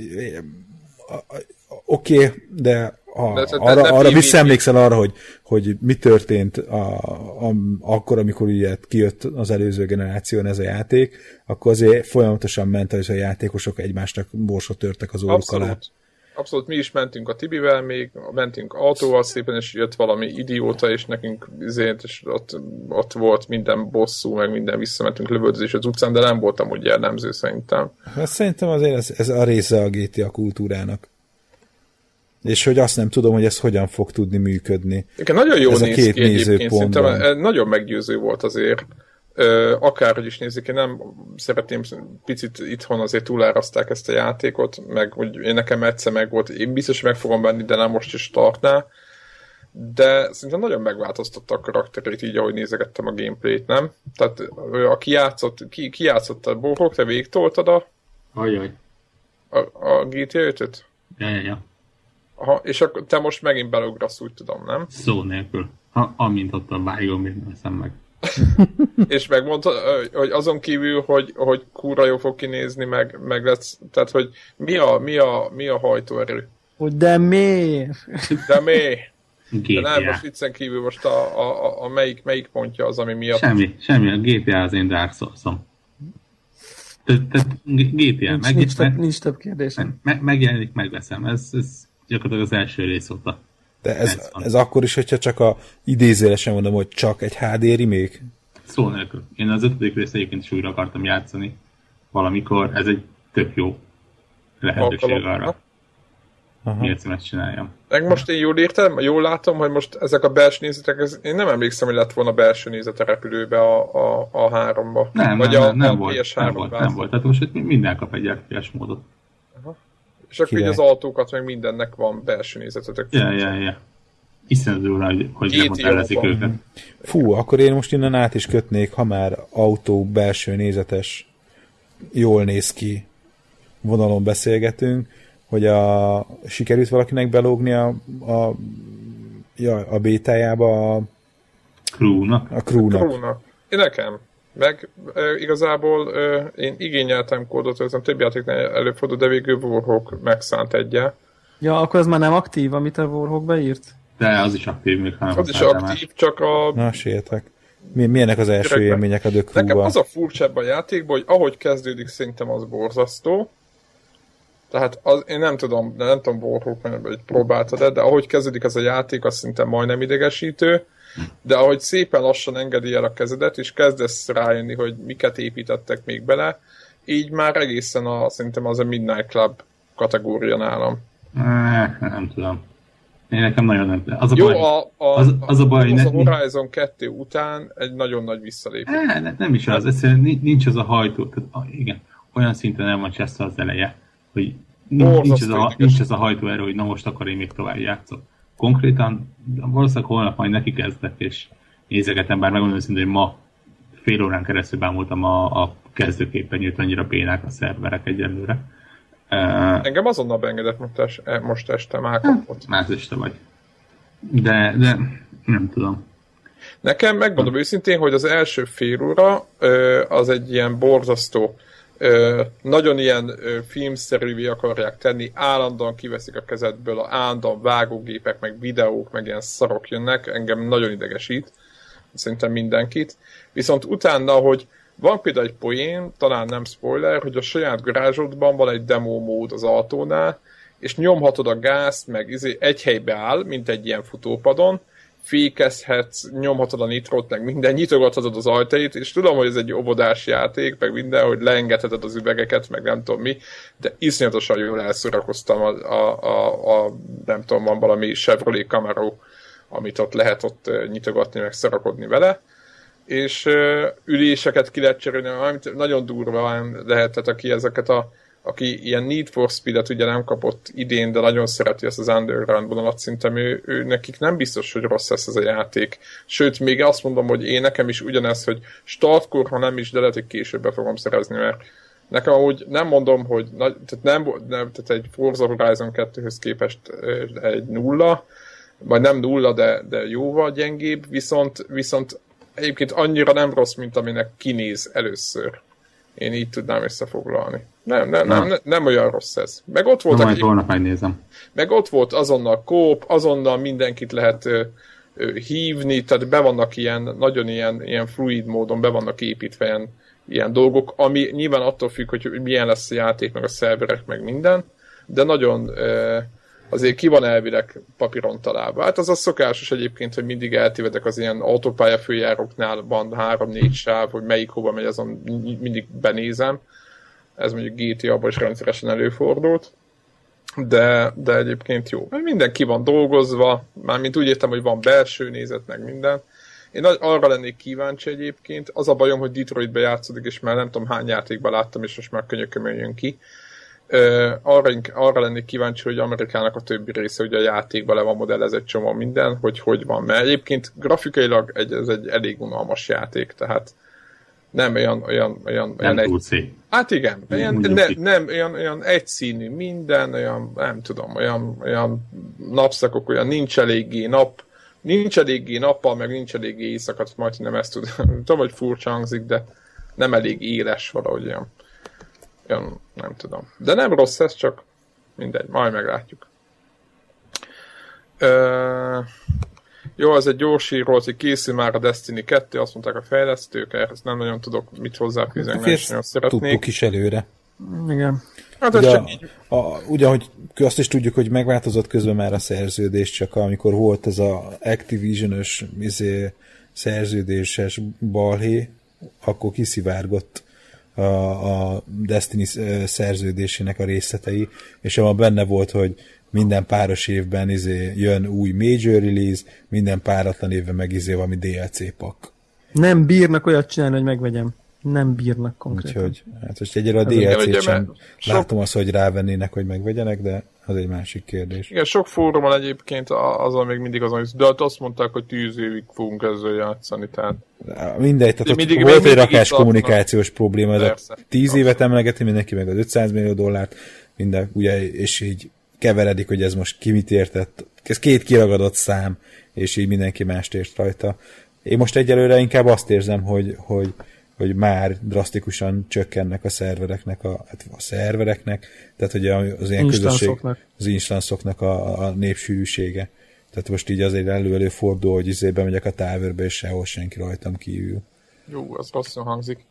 oké, okay, de, a, de arra, arra visszaemlékszel arra, hogy, hogy mi történt a, a, akkor, amikor ugye kijött az előző generáción ez a játék, akkor azért folyamatosan ment, hogy a játékosok egymásnak borsot törtek az óruk alá. Abszolút mi is mentünk a Tibivel még, mentünk autóval szépen, és jött valami idióta, és nekünk azért, és ott, ott volt minden bosszú, meg minden visszamentünk lövöldözés az utcán, de nem voltam úgy jellemző szerintem. Hát szerintem azért ez, ez a része a GTA kultúrának. És hogy azt nem tudom, hogy ez hogyan fog tudni működni. Igen, nagyon jó ez néz a két ki egyébként, szerintem nagyon meggyőző volt azért akárhogy is nézik, én nem szeretném, picit itthon azért túláraszták ezt a játékot, meg hogy én nekem egyszer meg volt, én biztos, hogy meg fogom venni, de nem most is tartná, de szerintem nagyon megváltoztatta a karakterét így, ahogy nézegettem a gameplayt, nem? Tehát aki játszott, ki, játszott a Borok, te végtoltad a... Ajaj. A, a GTA 5-öt? Ja, ja, ja. Aha, és akkor te most megint belugrasz, úgy tudom, nem? Szó nélkül. Ha, amint ott a vágom, én veszem meg. és megmondta, hogy azon kívül, hogy, hogy kúra jó fog kinézni, meg, meg lesz, tehát hogy mi a, mi a, mi a hajtóerő? Hogy de mi? De mi? De nem, most viccen kívül most a, a, a, melyik, melyik pontja az, ami miatt... Semmi, semmi, a GTA az én Dark Souls-om. Tehát GTA, nincs, meg, nincs, több, nincs több kérdés. Meg, megjelenik, megveszem. Ez, ez gyakorlatilag az első rész óta. De ez, ez akkor is, hogyha csak a idézélesen mondom, hogy csak egy HD remake? Szó nélkül. Én az ötödik részt egyébként is újra akartam játszani valamikor. Ez egy tök jó lehetőség arra. Miért ezt csináljam. Meg most én jól értem, jól látom, hogy most ezek a belső nézetek, ez, én nem emlékszem, hogy lett volna belső nézet a repülőbe a, a, a háromba. Nem, Vagy nem, a, nem, nem, a volt, nem volt, nem volt. Tehát most minden kap egy FPS módot. És akkor így az autókat, meg mindennek van belső nézetetek. Ja, ja, ja. Hiszen durva, hogy, hogy lemodellezik őket. Fú, akkor én most innen át is kötnék, ha már autó belső nézetes, jól néz ki vonalon beszélgetünk, hogy a, sikerült valakinek belógni a, a, ja, a bétájába a crewnak. A crewnak. A. Én nekem. Meg e, igazából e, én igényeltem kódot, ez a többi játéknál előfordul, de végül Warhawk megszánt egye. Ja, akkor ez már nem aktív, amit a Warhawk beírt? De az is aktív, még hanem Az is aktív, más. csak a... Na, sietek. Mi, milyenek az első Gyerekben. élmények a The Nekem az a furcsább a játékban, hogy ahogy kezdődik, szerintem az borzasztó. Tehát az, én nem tudom, nem tudom Warhawk, hogy próbáltad de ahogy kezdődik ez a játék, az szinte majdnem idegesítő de ahogy szépen lassan engedi el a kezedet, és kezdesz rájönni, hogy miket építettek még bele, így már egészen a, szerintem az a Midnight Club kategória nálam. Nem, nem tudom. Én nekem nagyon nem. Az a Jó, baj, a, a, az, az a baj, az ne, a Horizon 2 után egy nagyon nagy visszalépés. Ne, ne, nem is az, egyszerűen nincs az a hajtó, tehát, igen, olyan szinten nem van cseszve az eleje, hogy nincs, nincs, az a, nincs az a hajtóerő, hogy na most akkor én még tovább játszok konkrétan valószínűleg holnap majd neki kezdek, és nézegetem, bár megmondom őszintén, hogy ma fél órán keresztül bámultam a, a kezdőképernyőt, annyira bénák a szerverek egyelőre. Uh, Engem azonnal beengedett most, es, e, most este, már kapott. Már este vagy. De, de nem tudom. Nekem megmondom őszintén, hogy az első fél óra az egy ilyen borzasztó nagyon ilyen filmszerűvé akarják tenni, állandóan kiveszik a kezedből, a állandóan vágógépek, meg videók, meg ilyen szarok jönnek, engem nagyon idegesít, szerintem mindenkit. Viszont utána, hogy van például egy poén, talán nem spoiler, hogy a saját garázsodban van egy demo mód az autónál, és nyomhatod a gázt, meg izé egy helybe áll, mint egy ilyen futópadon, fékezhetsz, nyomhatod a nitrót, meg minden, nyitogathatod az ajtait, és tudom, hogy ez egy óvodás játék, meg minden, hogy leengedheted az üvegeket, meg nem tudom mi, de iszonyatosan jól elszórakoztam a, a, a, a nem tudom, van valami Chevrolet Camaro, amit ott lehet ott nyitogatni, meg szarakodni vele, és üléseket ki lehet cserélni, nagyon durva lehet, tehát aki ezeket a aki ilyen Need for Speed-et ugye nem kapott idén, de nagyon szereti ezt az Underground vonalat, szerintem ő, ő, nekik nem biztos, hogy rossz lesz ez a játék. Sőt, még azt mondom, hogy én nekem is ugyanez, hogy startkor, ha nem is, de lehet, hogy később be fogom szerezni, mert nekem úgy nem mondom, hogy nagy, tehát, nem, nem, tehát egy Forza Horizon 2-höz képest egy nulla, vagy nem nulla, de, de jóval gyengébb, viszont, viszont egyébként annyira nem rossz, mint aminek kinéz először. Én így tudnám összefoglalni. Nem, nem, nem, nem, nem olyan rossz ez. Meg ott volt... Na, majd holnap megnézem. Meg ott volt azonnal kóp, azonnal mindenkit lehet ö, ö, hívni, tehát be vannak ilyen, nagyon ilyen, ilyen fluid módon be vannak építve ilyen, ilyen dolgok, ami nyilván attól függ, hogy milyen lesz a játék, meg a szerverek, meg minden, de nagyon azért ki van elvileg papíron találva. Hát az a szokásos egyébként, hogy mindig eltévedek az ilyen autópálya főjáróknál van három-négy sáv, hogy melyik hova megy, azon mindig benézem. Ez mondjuk GTA-ban is rendszeresen előfordult. De, de egyébként jó. Minden ki van dolgozva, mármint úgy értem, hogy van belső nézet, meg minden. Én arra lennék kíváncsi egyébként. Az a bajom, hogy Detroitbe játszódik, és már nem tudom hány játékban láttam, és most már könyökömön jön ki arra, arra lennék kíváncsi, hogy Amerikának a többi része, ugye a játékban le van modellezett csomó minden, hogy hogy van. Mert egyébként grafikailag egy, ez egy elég unalmas játék, tehát nem olyan, olyan, olyan, nem olyan egy... Hát igen, olyan, ne, nem, olyan, olyan egyszínű minden, olyan, nem tudom, olyan, olyan napszakok, olyan nincs eléggé nap, nincs eléggé nappal, meg nincs eléggé éjszakat, majd nem ezt tudom, tudom, hogy furcsa hangzik, de nem elég éles valahogy olyan olyan, nem tudom. De nem rossz ez, csak mindegy, majd meglátjuk. Ö, jó, az egy gyors író, hogy készül már a Destiny 2, azt mondták a fejlesztők, ehhez nem nagyon tudok mit hozzáfűzni, mert is nagyon szeretnék. Tudtuk is előre. Igen. Hát ugye, a, a, ugye, hogy azt is tudjuk, hogy megváltozott közben már a szerződés, csak amikor volt ez a Activision-ös izé, szerződéses balhé, akkor kiszivárgott a, a Destiny szerződésének a részletei, és abban benne volt, hogy minden páros évben izé jön új major release, minden páratlan évben meg izé valami DLC pak. Nem bírnak olyat csinálni, hogy megvegyem. Nem bírnak konkrétan. Úgyhogy, hát most egyre a DLC-t sem látom azt, hogy rávennének, hogy megvegyenek, de az egy másik kérdés. Igen, sok fórumon egyébként azon még mindig azon, de hát azt mondták, hogy tíz évig fogunk ezzel játszani, tehát... Mindegy, tehát mindig, volt egy rakás kommunikációs probléma, ez a tíz évet emlegeti mindenki, meg az 500 millió dollárt, minden, ugye, és így keveredik, hogy ez most ki mit értett. Ez két kiragadott szám, és így mindenki mást ért rajta. Én most egyelőre inkább azt érzem, hogy, hogy hogy már drasztikusan csökkennek a szervereknek, a, hát a szervereknek, tehát hogy az ilyen közösség, az instanszoknak a, a népsűrűsége. Tehát most így azért elő-elő fordul, hogy izé megyek a távorba, és sehol senki rajtam kívül. Jó, az rosszul hangzik.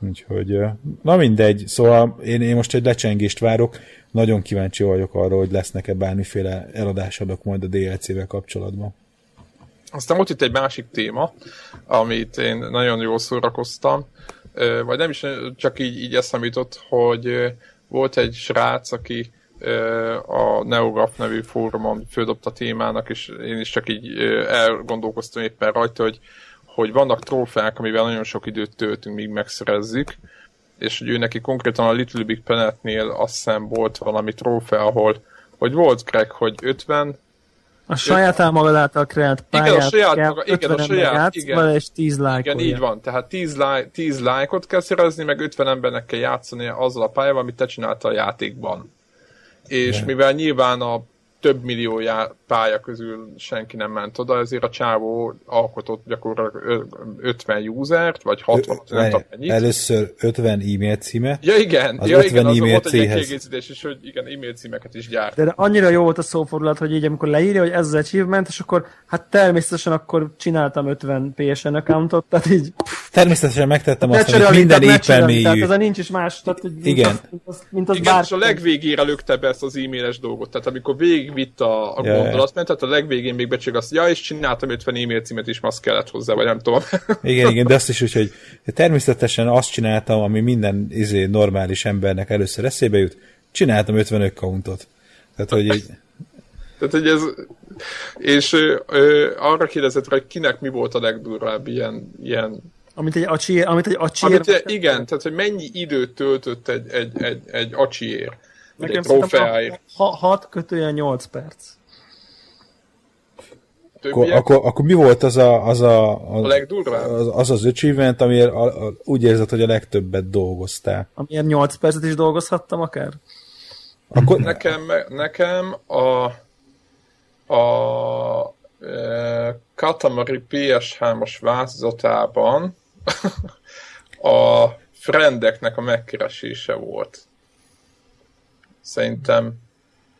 Úgyhogy, na mindegy, szóval én, én most egy lecsengést várok, nagyon kíváncsi vagyok arra, hogy lesznek-e bármiféle eladásodok majd a DLC-vel kapcsolatban. Aztán volt itt egy másik téma, amit én nagyon jól szórakoztam, vagy nem is csak így, így eszemított, hogy volt egy srác, aki a Neograph nevű fórumon földobta témának, és én is csak így elgondolkoztam éppen rajta, hogy, hogy vannak trófeák, amivel nagyon sok időt töltünk, míg megszerezzük, és hogy ő neki konkrétan a Little Big Planet-nél azt hiszem volt valami trófe, ahol, hogy volt Greg, hogy 50 a saját álmagad által kreált pályát igen, a saját kell, maga, igen, a saját, játsz, igen, és 10 like Igen, így van. Tehát 10, like, 10 lájkot kell szerezni, meg 50 embernek kell játszani azzal a pályával, amit te csináltál a játékban. És yeah. mivel nyilván a több millió pálya közül senki nem ment oda, ezért a csávó alkotott gyakorlatilag 50 usert, vagy 60, Ö, nem tudom mennyit. Először 50 e-mail címet. Ja igen, az ja, 50 igen, az e-mail volt egy kiegészítés is, hogy igen, e-mail címeket is gyárt. De, de annyira jó volt a szófordulat, hogy így amikor leírja, hogy ez az achievement, és akkor hát természetesen akkor csináltam 50 PSN accountot, tehát így... Természetesen megtettem azt, hogy minden éppen mélyű. Tehát ez a nincs is más, tehát hogy igen. mint az, mint az igen, és a legvégére lökte be ezt az e-mailes dolgot, tehát amikor végigvitt a, a ja, gondolatment, tehát a legvégén még becseg azt, ja, és csináltam 50 e-mail címet is, azt kellett hozzá, vagy nem tudom. igen, igen, de azt is úgy, hogy természetesen azt csináltam, ami minden izé, normális embernek először eszébe jut, csináltam 50 accountot. Tehát, hogy így... Tehát, hogy ez... És ö, ö, arra kérdezett hogy kinek mi volt a legdurvább ilyen, ilyen amit egy acsiér, amit egy acsiér... Amit, igen, tehát hogy mennyi időt töltött egy, egy, egy, egy acsiér. Nekem egy 6 kötően 8 perc. Akkor, akkor, akkor, mi volt az a, az a, a, a legdurvább? Az, az az achievement, amiért a, a, úgy érzed, hogy a legtöbbet dolgoztál? Amiért 8 percet is dolgozhattam akár? Akkor... Nekem, nekem a a e, Katamari PS3-as változatában a friendeknek a megkeresése volt. Szerintem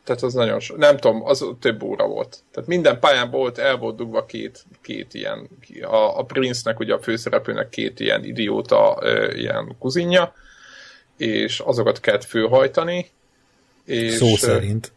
tehát az nagyon so, nem tudom, az több óra volt. Tehát minden pályán volt, el volt dugva két, két ilyen, a, a Prince-nek, ugye a főszereplőnek két ilyen idióta, ö, ilyen kuzinja, és azokat kellett főhajtani, És, Szó szerint.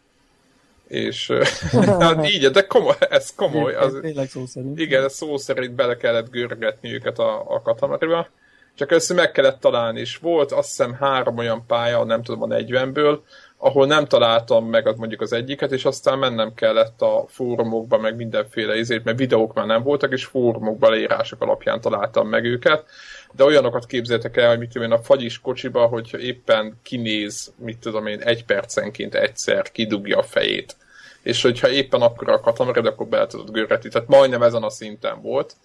És hát így, de komoly, ez komoly. Az, tényleg szó szerint. Igen, szó szerint bele kellett görgetni őket a, a katamariba. Csak össze meg kellett találni, és volt azt hiszem három olyan pálya, nem tudom, a 40-ből, ahol nem találtam meg az mondjuk az egyiket, és aztán mennem kellett a fórumokba, meg mindenféle izét, mert videók már nem voltak, és fórumokban leírások alapján találtam meg őket. De olyanokat képzeltek el, hogy mit tudom én, a fagyis kocsiba, hogyha éppen kinéz, mit tudom én, egy percenként egyszer kidugja a fejét. És hogyha éppen akkor a katamared, akkor be tudod görretni. Tehát majdnem ezen a szinten volt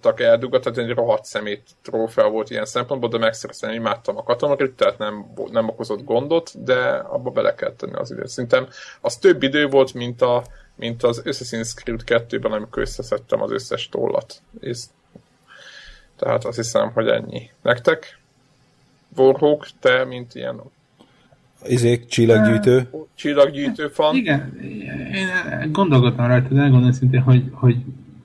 tak eldugat, tehát egy rohadt szemét trófea volt ilyen szempontból, de megszereztem, imádtam a katamarit, tehát nem, nem okozott gondot, de abba bele kell tenni az időt. Szerintem az több idő volt, mint, a, mint az Assassin's Creed 2-ben, amikor összeszedtem az összes tollat. És, tehát azt hiszem, hogy ennyi. Nektek? Warhawk, te, mint ilyen Izék, csillaggyűjtő. Csillaggyűjtő fan. Igen, én gondolkodtam rajta, de elgondolom szintén, hogy, hogy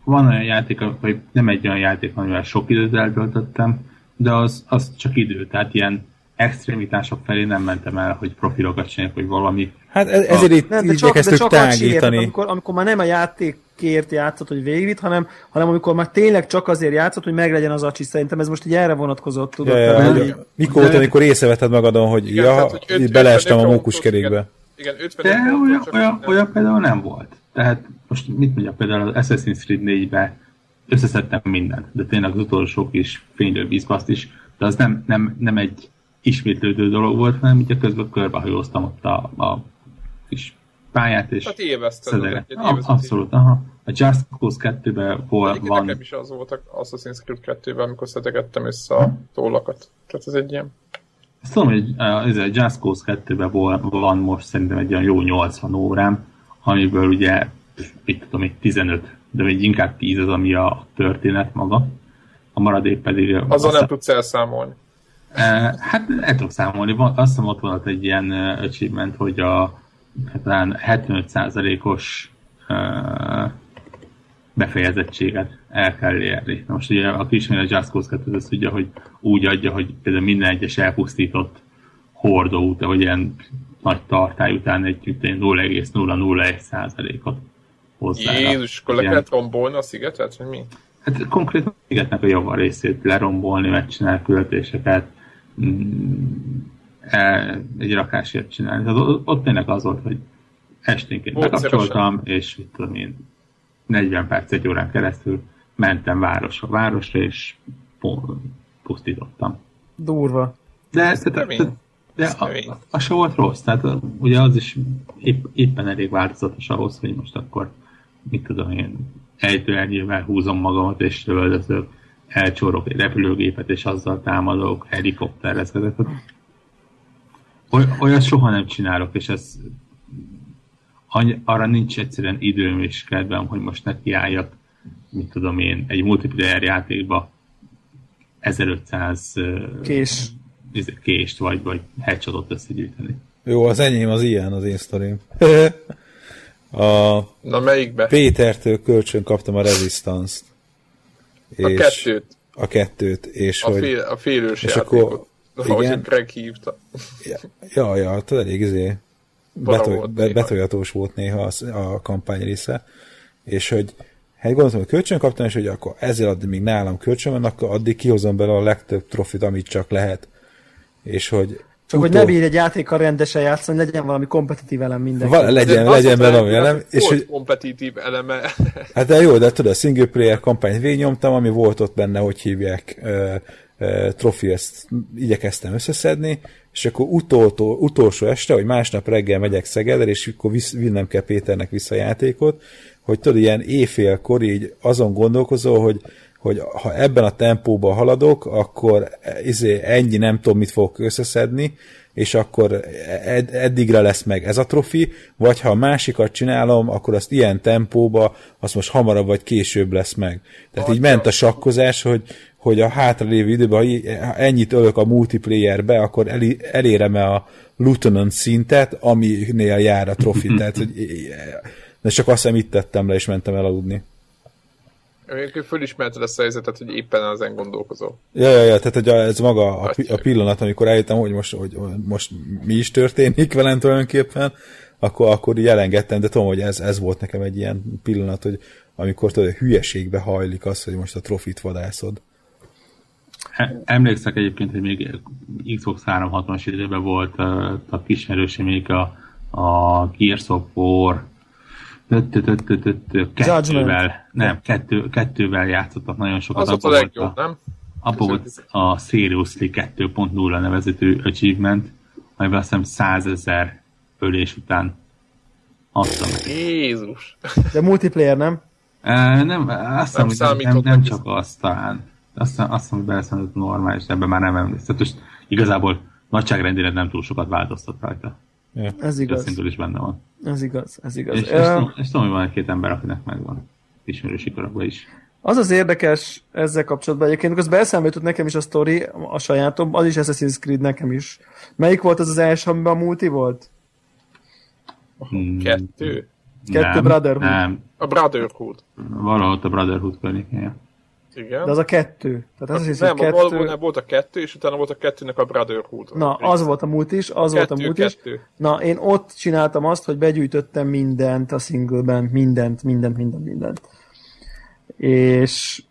van olyan játék, vagy nem egy olyan játék, amivel sok időt eltöltöttem, de az, az csak idő, tehát ilyen extremitások felé nem mentem el, hogy profilokat csinálják, vagy valami. Hát ez, ezért itt nem, de csak, de csak tágítani. amikor, amikor már nem a játékért játszott, hogy végigvitt, hanem, hanem amikor már tényleg csak azért játszott, hogy meglegyen az acsi. Szerintem ez most így erre vonatkozott, tudod? Ja, ja, hogy, mikor volt, amikor észrevetted magadon, hogy igen, ja, tehát, hogy beleestem a mókuskerékbe. Igen, igen 50 De olyan, olyan, olyan például nem volt. Tehát most mit mondjak, például az Assassin's Creed 4-be összeszedtem mindent, de tényleg az utolsó kis fénylő vízbaszt is, de az nem, nem, nem egy ismétlődő dolog volt, hanem ugye közben körbehajóztam ott a, a kis pályát, és hát éveszted. Abszolút, aha. A Just Cause 2-ben hol van... Nekem is az volt az Assassin's Creed 2-ben, amikor szedegettem össze a tollakat. Tehát ez egy ilyen... Ezt tudom, hogy ez a Just Cause 2-ben van most szerintem egy olyan jó 80 órám, amiből ugye mit tudom, egy 15, de még inkább 10 az, ami a történet maga. A maradék pedig... Azzal nem tudsz elszámolni. E, hát el tudok számolni. Azt hiszem ott volt egy ilyen uh, achievement, hogy a hát 75%-os uh, befejezettséget el kell érni. Na most ugye, aki ismeri a Cause 2 az tudja, hogy úgy adja, hogy például minden egyes elpusztított hordó, de hogy ilyen nagy tartály után egy 0,001 százalékot hozzá. Jézus, akkor le kellett rombolni a szigetet, vagy mi? Hát konkrétan a szigetnek a java részét lerombolni, megcsinálni küldetéseket, mm, e, egy rakásért csinálni. Tehát ott tényleg az volt, hogy esténként bekapcsoltam, és mit tudom én, 40 perc, egy órán keresztül mentem városra városra, és pusztítottam. Durva. De, de, de, de a, a, se volt rossz, tehát ugye az is épp, éppen elég változatos ahhoz, hogy most akkor mit tudom én, ejtőernyővel húzom magamat és lövöldözök, elcsórok egy repülőgépet és azzal támadok, helikopterezgetek. Oly, olyat soha nem csinálok, és ez arra nincs egyszerűen időm és kedvem, hogy most nekiálljak, mit tudom én, egy multiplayer játékba 1500 Kés. Izé, kést vagy, vagy headshotot összegyűjteni. Jó, az enyém az ilyen, az én sztorim. A Na melyikbe? Pétertől kölcsön kaptam a Resistance-t. A kettőt. A kettőt, és a hogy... Fél, a félős és játékot. Akkor, igen. Greg hívta. Ja, ja, tudod, elég izé, betoly, be, betoljatós volt néha a, a kampány része, és hogy hát gondoltam, hogy kölcsön kaptam, és hogy akkor ezzel addig még nálam kölcsön van, akkor addig kihozom bele a legtöbb trofit, amit csak lehet. És hogy csak hogy ne bírj egy játékkal rendesen játszani, legyen valami kompetitív elem mindenki. Val- legyen, de legyen valami elem. És hogy... kompetitív eleme. Hát de jó, de tudod, a single player kampányt végignyomtam, ami volt ott benne, hogy hívják, uh, uh, trofi, ezt igyekeztem összeszedni, és akkor utoltó, utolsó este, hogy másnap reggel megyek Szegedre, és akkor visz, vinnem kell Péternek vissza a játékot, hogy tudod, ilyen éjfélkor így azon gondolkozol, hogy hogy ha ebben a tempóban haladok, akkor izé, ennyi nem tudom, mit fogok összeszedni, és akkor ed- eddigre lesz meg ez a trofi, vagy ha a másikat csinálom, akkor azt ilyen tempóba, az most hamarabb vagy később lesz meg. Tehát így ment a sakkozás, hogy, hogy a hátralévő időben, ha ennyit ölök a multiplayerbe, akkor elérem-e a lieutenant szintet, aminél jár a trofi. Tehát, hogy de csak azt hiszem itt tettem le, és mentem el aludni. Fölismerted ezt a helyzetet, hogy éppen ezen gondolkozol. Ja, ja, ja, tehát hogy ez maga a, a pillanat, amikor eljöttem, hogy most, hogy most mi is történik velem tulajdonképpen, akkor, akkor így elengedtem, de tudom, hogy ez, ez volt nekem egy ilyen pillanat, hogy amikor tudod, hülyeségbe hajlik az, hogy most a trofit vadászod. Emlékszek egyébként, hogy még Xbox 360-as időben volt a, a még a, a Gears of War kettővel, nem, kettő, kettővel játszottak nagyon sokat. Az a legjobb, nem? Abba volt a Seriously 2.0 nevezetű achievement, amelyben azt hiszem 100 ezer ölés után adtam. Jézus! De multiplayer, nem? E, nem, azt nem, nem, nem, nem csak azt talán. Azt, azt hiszem, hogy beleszemlett normális, de ebben már nem emlékszem. Most igazából nagyságrendileg nem túl sokat változtat rajta. Ez igaz. Ez is benne van. Ez igaz, ez igaz. És, uh, és, tudom, hogy van egy-két ember, akinek megvan ismerősi körökben is. Az az érdekes ezzel kapcsolatban egyébként, közben eszembe jutott nekem is a sztori, a sajátom, az is Assassin's Creed nekem is. Melyik volt az az első, amiben a multi volt? Hmm. Kettő? Kettő nem, Brotherhood. Nem. A Brotherhood. Valahol a Brotherhood környékén. Igen. De az a kettő. Tehát az az nem, kettő... volt a kettő, és utána volt a kettőnek a Brotherhood. Na, az volt a múlt is, az kettő, volt a múlt kettő. is. Na, én ott csináltam azt, hogy begyűjtöttem mindent a singleben, mindent, mindent, mindent, mindent. És,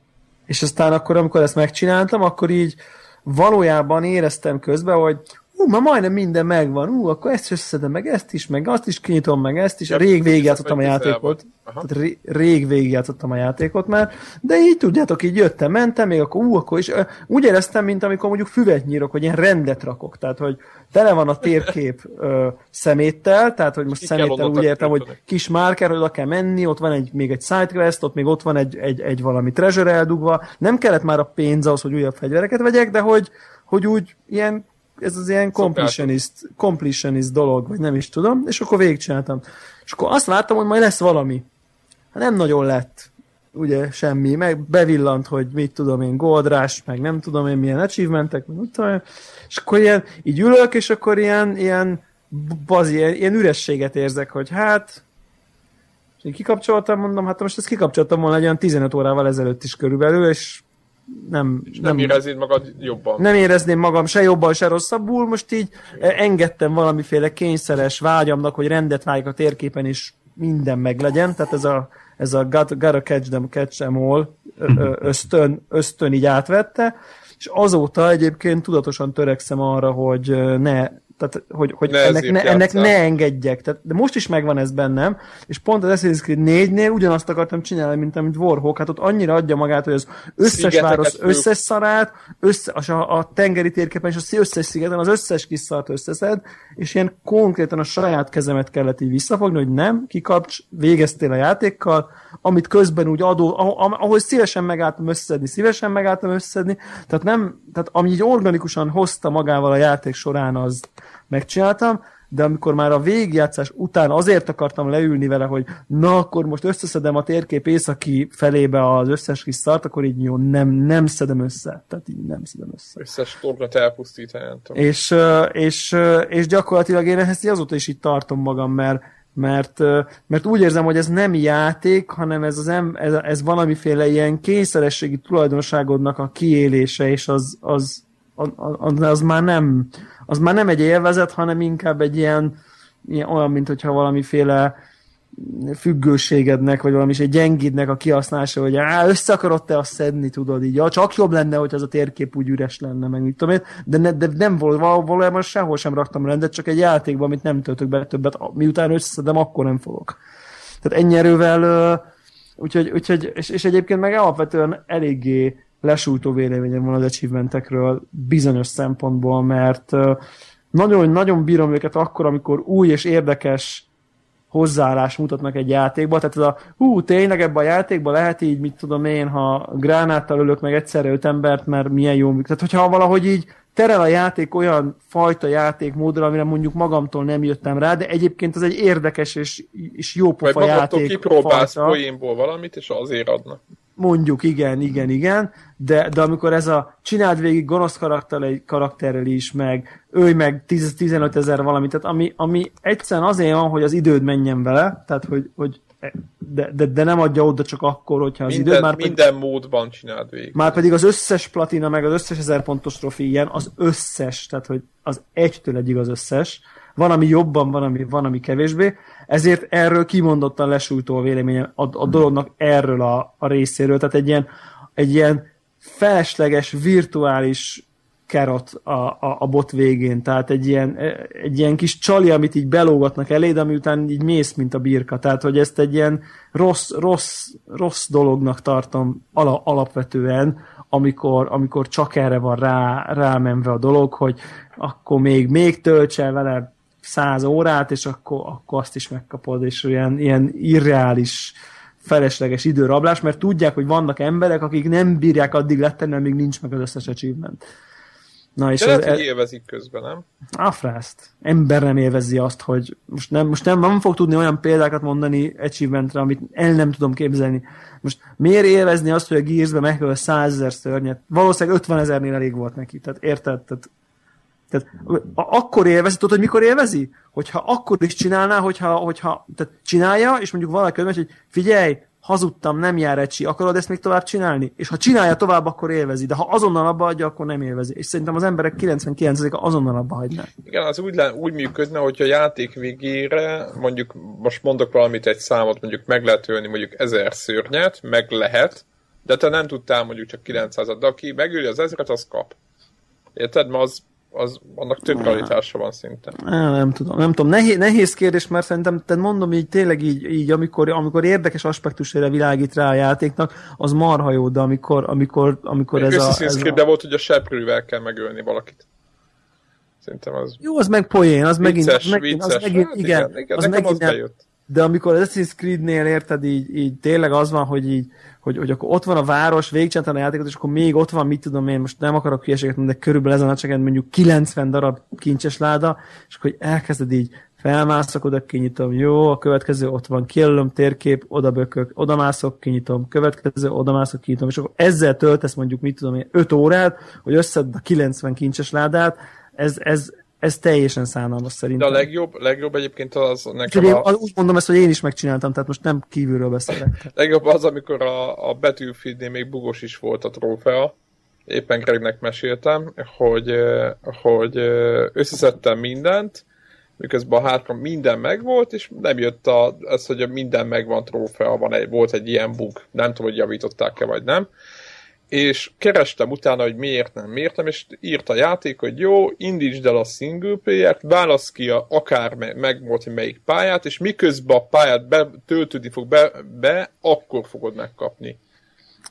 és aztán akkor, amikor ezt megcsináltam, akkor így valójában éreztem közben, hogy ú, ma majdnem minden megvan, ú, akkor ezt összedem, meg ezt is, meg azt is kinyitom, meg ezt is. Ja, rég végigjátszottam a játékot. Tehát rég végigjátszottam a játékot már, de így tudjátok, így jöttem, mentem, még akkor ú, akkor is úgy éreztem, mint amikor mondjuk füvet nyírok, hogy ilyen rendet rakok. Tehát, hogy tele van a térkép ö, szeméttel, tehát, hogy most szeméttel úgy értem, hogy kis márker, hogy oda kell menni, ott van egy, még egy sidequest, ott még ott van egy, egy, egy valami treasure eldugva. Nem kellett már a pénz ahhoz, hogy újabb fegyvereket vegyek, de hogy, hogy úgy ilyen ez az ilyen completionist, completionist dolog, vagy nem is tudom, és akkor végigcsináltam. És akkor azt vártam, hogy majd lesz valami. Hát nem nagyon lett, ugye semmi, meg bevillant, hogy mit tudom én, goldrás, meg nem tudom én milyen achievementek, meg tudom, és akkor ilyen, így ülök, és akkor ilyen, ilyen bazi, ilyen, ilyen ürességet érzek, hogy hát és én kikapcsoltam, mondom, hát most ezt kikapcsoltam volna egy olyan 15 órával ezelőtt is körülbelül, és nem, és nem, nem éreznéd magad jobban. Nem érezném magam se jobban, se rosszabbul, most így engedtem valamiféle kényszeres vágyamnak, hogy rendet váljak a térképen, és minden meglegyen, tehát ez a, ez a got, gotta catch them, catch them all ösztön, ösztön így átvette, és azóta egyébként tudatosan törekszem arra, hogy ne tehát hogy, hogy ne ennek, ne, ennek ne engedjek. Tehát, de most is megvan ez bennem, és pont az Assassin's Creed 4-nél ugyanazt akartam csinálni, mint amit Warhawk, hát ott annyira adja magát, hogy az összes Szigeteket város összes szarát, össze, a, a tengeri térképen és az összes szigeten az összes kis szart összeszed, és ilyen konkrétan a saját kezemet kellett így visszafogni, hogy nem, kikapcs, végeztél a játékkal, amit közben úgy adó, ahol szívesen megálltam összedni, szívesen megálltam összedni, tehát nem, tehát ami így organikusan hozta magával a játék során, az megcsináltam, de amikor már a végigjátszás után azért akartam leülni vele, hogy na, akkor most összeszedem a térkép északi felébe az összes kis szart, akkor így jó, nem, nem szedem össze. Tehát így nem szedem össze. Összes tornat elpusztítani. És, és, és gyakorlatilag én ehhez azóta is itt tartom magam, mert mert, mert úgy érzem, hogy ez nem játék, hanem ez, az em, ez, ez valamiféle ilyen kényszerességi tulajdonságodnak a kiélése, és az, az, az, az, már nem, az már nem egy élvezet, hanem inkább egy ilyen, ilyen olyan, mint hogyha valamiféle függőségednek, vagy valami egy gyengidnek a kihasználása, hogy á, össze akarod te azt szedni, tudod így, ja, csak jobb lenne, hogy az a térkép úgy üres lenne, meg mit tudom én, de, ne, de nem volt, valójában sehol sem raktam rendet, csak egy játékban, amit nem töltök be többet, miután összeszedem, akkor nem fogok. Tehát ennyi erővel, úgyhogy, úgyhogy és, és egyébként meg alapvetően eléggé lesújtó véleményem van az achievementekről bizonyos szempontból, mert nagyon-nagyon bírom őket akkor, amikor új és érdekes hozzáállás mutatnak egy játékba, tehát ez a hú, tényleg ebben a játékban lehet így, mit tudom én, ha gránáttal ölök meg egyszerre öt embert, mert milyen jó működik. Tehát hogyha valahogy így terel a játék olyan fajta játékmódra, amire mondjuk magamtól nem jöttem rá, de egyébként ez egy érdekes és, és jó pofa játék. Vagy kipróbálsz poénból valamit, és azért adnak. Mondjuk, igen, igen, igen, de, de amikor ez a csináld végig gonosz karakterrel, karakterrel is, meg őj meg 10, 15 ezer valamit, tehát ami, ami egyszerűen azért van, hogy az időd menjen vele, tehát hogy, hogy de, de, de nem adja oda csak akkor, hogyha az minden, idő már Minden pedig, módban csináld végig. Már pedig az összes platina, meg az összes ezer pontos trofi ilyen, az összes, tehát hogy az egytől egyig az összes. Van, ami jobban, van, ami, van, ami kevésbé. Ezért erről kimondottan lesújtó a véleményem a, a dolognak erről a, a részéről. Tehát egy ilyen, egy ilyen felesleges, virtuális kerot a, a, a bot végén, tehát egy ilyen, egy ilyen kis csali, amit így belógatnak eléd, ami után így mész, mint a birka, tehát hogy ezt egy ilyen rossz, rossz, rossz dolognak tartom ala, alapvetően, amikor, amikor csak erre van rá, rámenve a dolog, hogy akkor még, még töltse vele száz órát, és akkor, akkor azt is megkapod, és ilyen, ilyen irreális felesleges időrablás, mert tudják, hogy vannak emberek, akik nem bírják addig letenni, amíg nincs meg az összes achievement. Na, és De lehet, ez, hogy élvezik közben, nem? Afrászt. Ember nem élvezi azt, hogy most nem, most nem, nem fog tudni olyan példákat mondani achievementre, amit el nem tudom képzelni. Most miért élvezni azt, hogy a Gears-be megöl százezer szörnyet? Valószínűleg 50 ezernél elég volt neki. Tehát érted? Tehát, tehát akkor élvezi, tudod, hogy mikor élvezi? Hogyha akkor is csinálná, hogyha, hogyha tehát csinálja, és mondjuk valaki hogy figyelj, hazudtam, nem jár egy akarod ezt még tovább csinálni? És ha csinálja tovább, akkor élvezi, de ha azonnal abba adja, akkor nem élvezi. És szerintem az emberek 99%-a azonnal abba hagyná. Igen, az úgy, úgy működne, hogy a játék végére, mondjuk most mondok valamit, egy számot, mondjuk meg lehet ölni mondjuk ezer szörnyet, meg lehet, de te nem tudtál mondjuk csak 900 de aki megüli az ezeret, az kap. Érted? Ma az az, annak több kvalitása van szinte. Nem, nem tudom, nem tudom. Nehéz, nehéz kérdés, mert szerintem, te mondom így tényleg így, így amikor, amikor érdekes aspektusére világít rá a játéknak, az marha jó, de amikor, amikor, amikor ez a... Ez a... volt, hogy a seprűvel kell megölni valakit. Szerintem az... Jó, az meg poén, az vicces, megint, vicces. az megint, hát igen, igen, igen, az megint az bejött. De amikor az Assassin's Creed-nél érted, így, így tényleg az van, hogy így, hogy, hogy akkor ott van a város, végigcsináltan a játékot, és akkor még ott van, mit tudom én, most nem akarok hülyeséget mondani, de körülbelül ezen a nagyságán mondjuk 90 darab kincses láda, és akkor hogy elkezded így, felmászok, oda kinyitom, jó, a következő ott van, kijelölöm térkép, oda bökök, oda mászok, kinyitom, következő, oda mászok, kinyitom, és akkor ezzel töltesz mondjuk, mit tudom én, 5 órát, hogy összed a 90 kincses ládát, ez, ez, ez teljesen szánalmas szerintem. De a legjobb, legjobb egyébként az nekem én, a... Úgy mondom ezt, hogy én is megcsináltam, tehát most nem kívülről beszélek. legjobb az, amikor a, a battlefield még bugos is volt a trófea. Éppen Gregnek meséltem, hogy, hogy összeszedtem mindent, miközben a hátra minden megvolt, és nem jött a, az, hogy a minden megvan trófea, van egy, volt egy ilyen bug. Nem tudom, hogy javították-e, vagy nem és kerestem utána, hogy miért nem, miért nem, és írt a játék, hogy jó, indítsd el a single player-t, válasz ki a, akár meg volt, melyik pályát, és miközben a pályát betöltődni fog be, be, akkor fogod megkapni.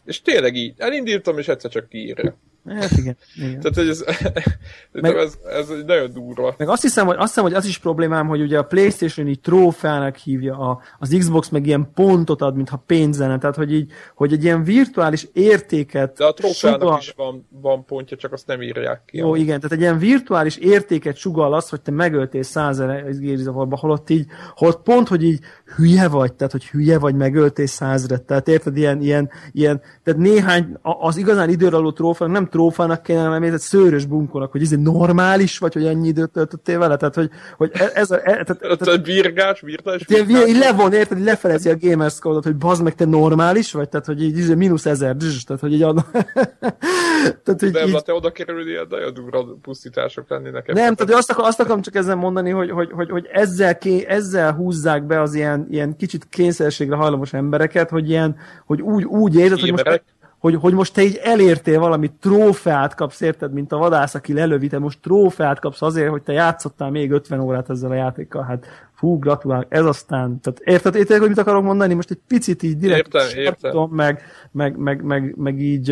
És tényleg így, elindítom, és egyszer csak kiírja. Hát igen. igen. Tehát, hogy ez, meg, ez, ez egy nagyon durva. Meg azt hiszem, hogy, azt hiszem, hogy az is problémám, hogy ugye a Playstation így trófának hívja, a, az Xbox meg ilyen pontot ad, mintha pénzene, tehát hogy így, hogy egy ilyen virtuális értéket De a trófának sugal... is van, van pontja, csak azt nem írják ki. Jó, igen, tehát egy ilyen virtuális értéket sugal az, hogy te megöltél százer gérizavarba, holott így, holott pont, hogy így hülye vagy, tehát hogy hülye vagy, megöltél százret, tehát érted, ilyen, ilyen, ilyen tehát néhány, az igazán időre aló trófának nem trófának kéne, hanem egy szőrös bunkónak, hogy ez egy normális, vagy hogy ennyi időt töltöttél vele, tehát hogy, hogy e- ez a... E, tehát, tehát, tehát virgás, virtuális virgás. Így levon, érted, lefelezi a gamers code hogy bazd meg, te normális vagy, tehát hogy így mínusz ezer, tehát hogy így adna. tehát, hogy Nem, így... te oda kerülni, ilyen nagyon durva pusztítások lenni nekem. Nem, tehát azt, akar, azt akarom csak ezzel mondani, hogy, hogy, hogy, hogy ezzel, ké, ezzel húzzák be az ilyen, ilyen kicsit kényszerségre hajlamos embereket, hogy ilyen, hogy úgy, úgy érzed, hogy most hogy, hogy most te így elértél valami trófeát kapsz, érted, mint a vadász, aki lelövi, te most trófeát kapsz azért, hogy te játszottál még 50 órát ezzel a játékkal, hát fú, gratulálok, ez aztán, tehát érted, érted, hogy mit akarok mondani? Most egy picit így direkt értem, értem. Meg, meg, meg, meg, meg, így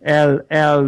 el, el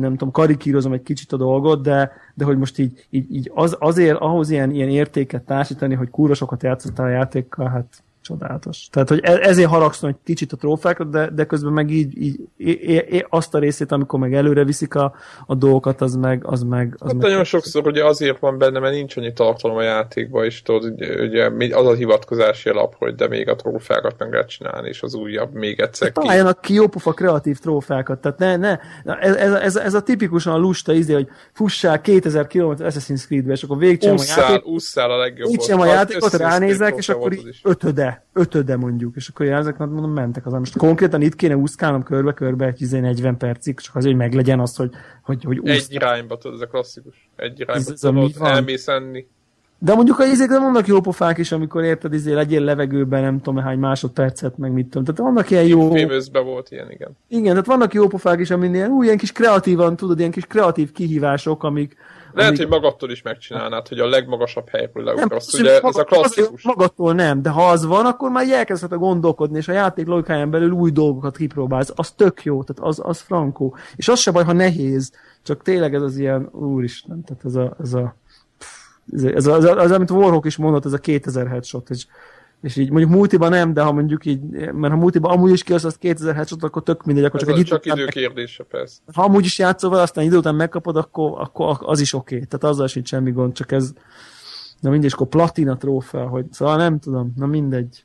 nem tudom, karikírozom egy kicsit a dolgot, de, de hogy most így, így, így az, azért ahhoz ilyen, ilyen értéket társítani, hogy kurva sokat játszottál a játékkal, hát csodálatos. Tehát, hogy e- ezért haragszom egy kicsit a trófákra, de, de közben meg így, így é, é, azt a részét, amikor meg előre viszik a, a dolgokat, az meg... Az meg, az hát meg nagyon sokszor ugye azért van benne, mert nincs annyi tartalom a játékban, és tudod, ugye, az a hivatkozási alap, hogy de még a trófákat meg lehet csinálni, és az újabb még egyszer ki. Találjanak ki jópofa kreatív trófákat, tehát ne, ne, ez, ez, ez, ez a tipikusan a lusta izé, hogy fussál 2000 km Assassin's Creed-be, és akkor végcsem a játékot. Ússzál a legjobb. Végcsem a játékot, ránézek, és akkor így ötöde ötöde mondjuk, és akkor ezek mondom, mentek az. Most konkrétan itt kéne úszkálnom körbe-körbe egy 40 percig, csak azért, hogy meglegyen az, hogy, hogy, hogy Egy irányba, tudod, ez a klasszikus. Egy irányba ez, tudod, elmész enni. De mondjuk a izék nem vannak jó pofák is, amikor érted, izé legyél levegőben, nem tudom hány másodpercet, meg mit tudom. Tehát vannak ilyen jó... Fémőzbe volt ilyen, igen. Igen, tehát vannak jó pofák is, amin ilyen, új, ilyen kis kreatívan, tudod, ilyen kis kreatív kihívások, amik... Lehet, amik... hogy magadtól is megcsinálnád, hogy a legmagasabb helyről leugrasz. Ugye maga, ez a klasszikus. Magadtól nem, de ha az van, akkor már elkezdhet a gondolkodni, és a játék logikáján belül új dolgokat kipróbálsz. Az tök jó, tehát az, az frankó. És az se baj, ha nehéz, csak tényleg ez az ilyen, úristen, tehát ez a, ez a ez az, az, az, amit Warhawk is mondott, ez a 2000 headshot, és, és így mondjuk multiban nem, de ha mondjuk így, mert ha multiban amúgy is az 2000 headshot, akkor tök mindegy, akkor ez csak egy csak idő kérdése, persze. Ha amúgy is játszol vele, aztán idő után megkapod, akkor, akkor az is oké. Okay. Tehát azzal sincs semmi gond, csak ez, na mindegy, akkor platina trófea, hogy szóval nem tudom, na mindegy.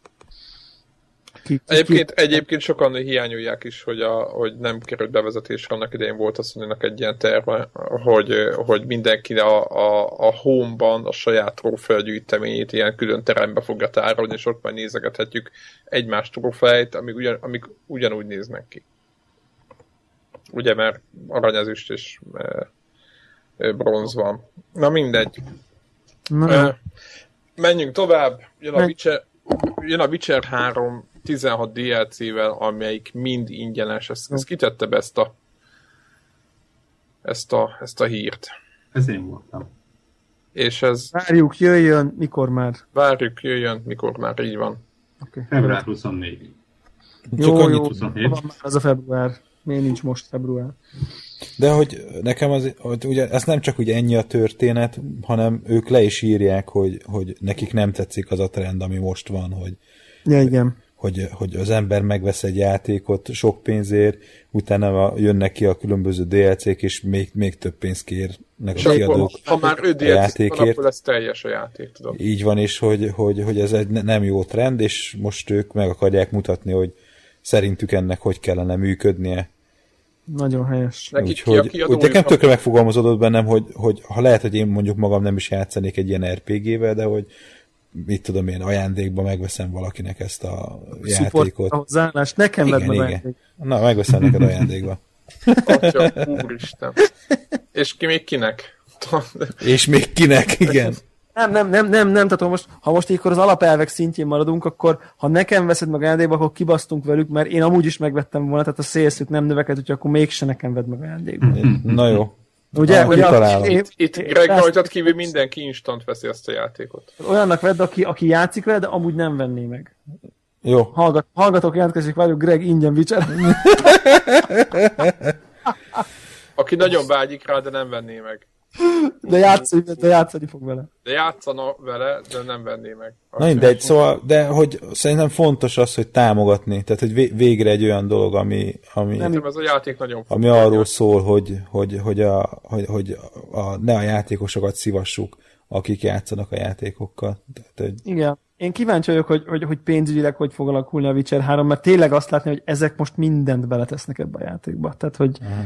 Ki, ki, egyébként, ki... egyébként sokan hiányolják is, hogy, a, hogy nem került bevezetésre, annak idején volt a sony egy ilyen terve, hogy, hogy mindenki a, a, a home-ban a saját trófea gyűjteményét ilyen külön terembe fogja tárolni, és ott majd nézegethetjük egymás trófeáit, amik, ugyan, amik ugyanúgy néznek ki. Ugye, mert aranyezüst és e, e, bronz van. Na mindegy. Na. E, menjünk tovább. Jön a Witcher, jön a Witcher 3 16 DLC-vel, amelyik mind ingyenes. Ezt, ezt kitette be ezt a, ezt a, ezt a hírt. Ez én voltam. És ez... Várjuk, jöjjön, mikor már? Várjuk, jöjjön, mikor már, így van. Okay. Február 24. Jó, Csak jó, 27. van már az a február. Miért nincs most február? De hogy nekem az, hogy ugye ez nem csak ugye ennyi a történet, hanem ők le is írják, hogy, hogy nekik nem tetszik az a trend, ami most van, hogy, ja, igen hogy, hogy az ember megvesz egy játékot sok pénzért, utána jönnek ki a különböző DLC-k, és még, még több pénzt kérnek a kiadók Ha már ő DLC játékért. van, akkor lesz teljes a játék, tudom. Így van, és hogy, hogy, hogy ez egy nem jó trend, és most ők meg akarják mutatni, hogy szerintük ennek hogy kellene működnie. Nagyon helyes. Úgyhogy, ki hogy nekem tökre megfogalmazódott bennem, hogy, hogy ha lehet, hogy én mondjuk magam nem is játszanék egy ilyen RPG-vel, de hogy mit tudom én, ajándékba megveszem valakinek ezt a játékot. Hozzáállás, nekem igen, meg igen. Na, megveszem neked ajándékba. Atya, úristen. És ki még kinek? És még kinek, igen. Nem, nem, nem, nem, nem, tehát most, ha most így az alapelvek szintjén maradunk, akkor ha nekem veszed meg ajándékba, akkor kibasztunk velük, mert én amúgy is megvettem volna, tehát a szélszük nem növekedett, úgyhogy akkor mégse nekem vedd meg ajándékba. Na jó. Ugye, ah, ugye Itt, itt Greg rajtad kívül mindenki instant veszi ezt a játékot. Olyannak vedd, aki, aki játszik vele, de amúgy nem venné meg. Jó. Hallgat, hallgatok, jelentkezik várjuk Greg ingyen Witcher. aki nagyon vágyik rá, de nem venné meg. De, játszani, de játszani fog vele. De játszana vele, de nem venné meg. Na mindegy, szóval, de hogy szerintem fontos az, hogy támogatni, tehát hogy végre egy olyan dolog, ami, ami, nem, ez a játék nagyon ami arról játék. szól, hogy, hogy, hogy, a, hogy, hogy a, ne a játékosokat szivassuk, akik játszanak a játékokkal. Tehát, hogy... Igen. Én kíváncsi vagyok, hogy, hogy, hogy pénzügyileg hogy fog alakulni a Witcher 3, mert tényleg azt látni, hogy ezek most mindent beletesznek ebbe a játékba. Tehát, hogy uh-huh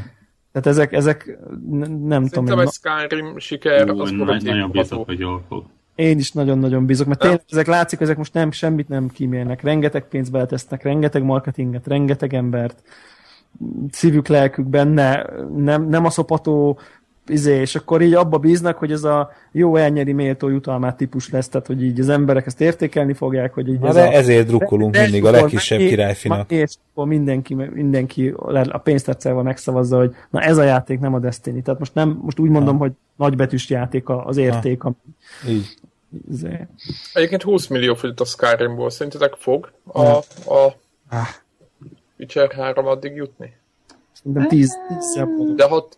tehát ezek, ezek nem Szerintem tudom. egy Skyrim siker, Jó, az nagy, nagyon bízok, hogy jól fog. Én is nagyon-nagyon bízok, mert tényleg ezek látszik, ezek most nem semmit nem kímélnek. Rengeteg pénzt beletesznek, rengeteg marketinget, rengeteg embert, szívük, lelkük benne, nem, nem a szopató izé, és akkor így abba bíznak, hogy ez a jó elnyeri méltó jutalmát típus lesz, tehát hogy így az emberek ezt értékelni fogják, hogy így ez de a... ezért drukkolunk de, mindig a legkisebb királyfinak. És akkor mindenki, mindenki a pénztárcával megszavazza, hogy na ez a játék nem a Destiny. Tehát most nem, most úgy mondom, ha. hogy nagybetűs játék az érték. Ha. Így. Izé. Egyébként 20 millió fogyott a Skyrimból. Szerintetek fog a, a, a Witcher 3 addig jutni? Szerintem tíz, tíz De hat,